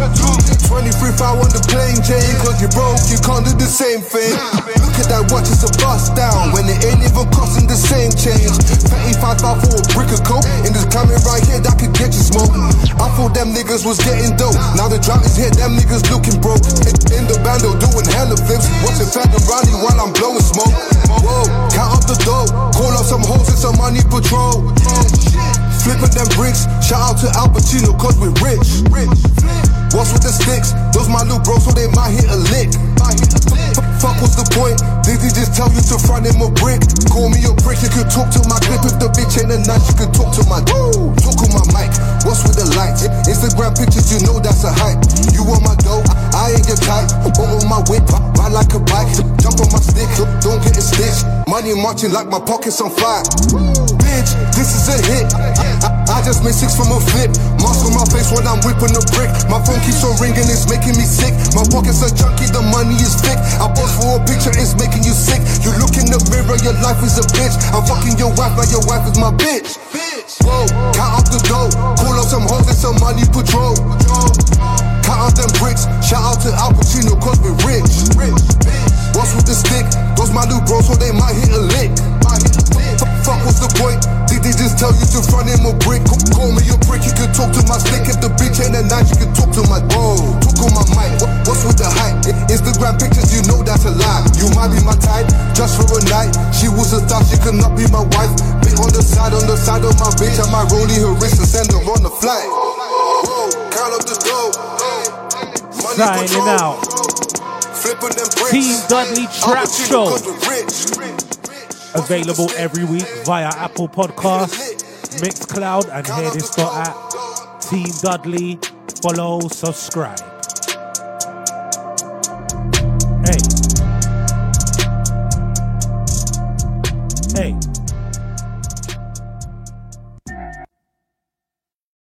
23 5 on the plane, Jane, cause you broke, you can't do the same thing. Look at that watch, it's a bust down when it ain't even costing the same change. 35 5 for a brick of coke. In this camera right here, that could get you smoke. I thought them niggas was getting dope. Now the drum is hit, them niggas looking broke. In, the bando doing hella flips. Watching Fat Ronnie while I'm blowing smoke. Whoa, count up the dough. Call up some hoes and some money patrol. Flipping them bricks. Shout out to Al Pacino, cause we're rich. What's with the sticks? Those my little bros, so they might hit a lick. Fuck, what's the point? Did he just tell you to front him a brick? Call me a prick, you could talk to my clip. If the bitch ain't a nice, you could talk to my Woo! Talk on my mic. What's with the lights? Instagram pictures, you know that's a hype. You want my dough? I ain't your type. Or on my whip, ride like a bike. Jump on my stick, don't get a stitch Money marching like my pockets on fire. Bitch, this is a hit. I, I just made six from a flip. Mask on my face when I'm whipping a brick. My phone keeps on ringing, it's making me sick. My pockets are junky, the money is thick. I post for a picture, it's making you sick. You look in the mirror, your life is a bitch. I'm fucking your wife, now your wife is my bitch. Whoa, count up the dough. Call up some hoes and some money patrol. Count up them bricks. Shout out to Al Pacino, cause we rich. Rich. What's with the stick? Those my new bros, so they might hit a lick. Fuck, what's the point? Did they just tell you to front him a brick? Call me a brick, you can talk to my stick. If the bitch ain't a nice, you can talk to my bro. Talk on my mic. What- What's with the hype? Instagram pictures, you know that's a lie. You might be my type, just for a night. She was a thought, she could not be my wife. Bit on the side, on the side of my bitch. I might roll her wrist and send her on the flight. Whoa, count up the dough. Money Signing control. out. Flipping them bricks. Team Dudley Trap Show. Available every week via Apple Podcasts, Mixcloud, and hearthis dot at Team Dudley. Follow, subscribe.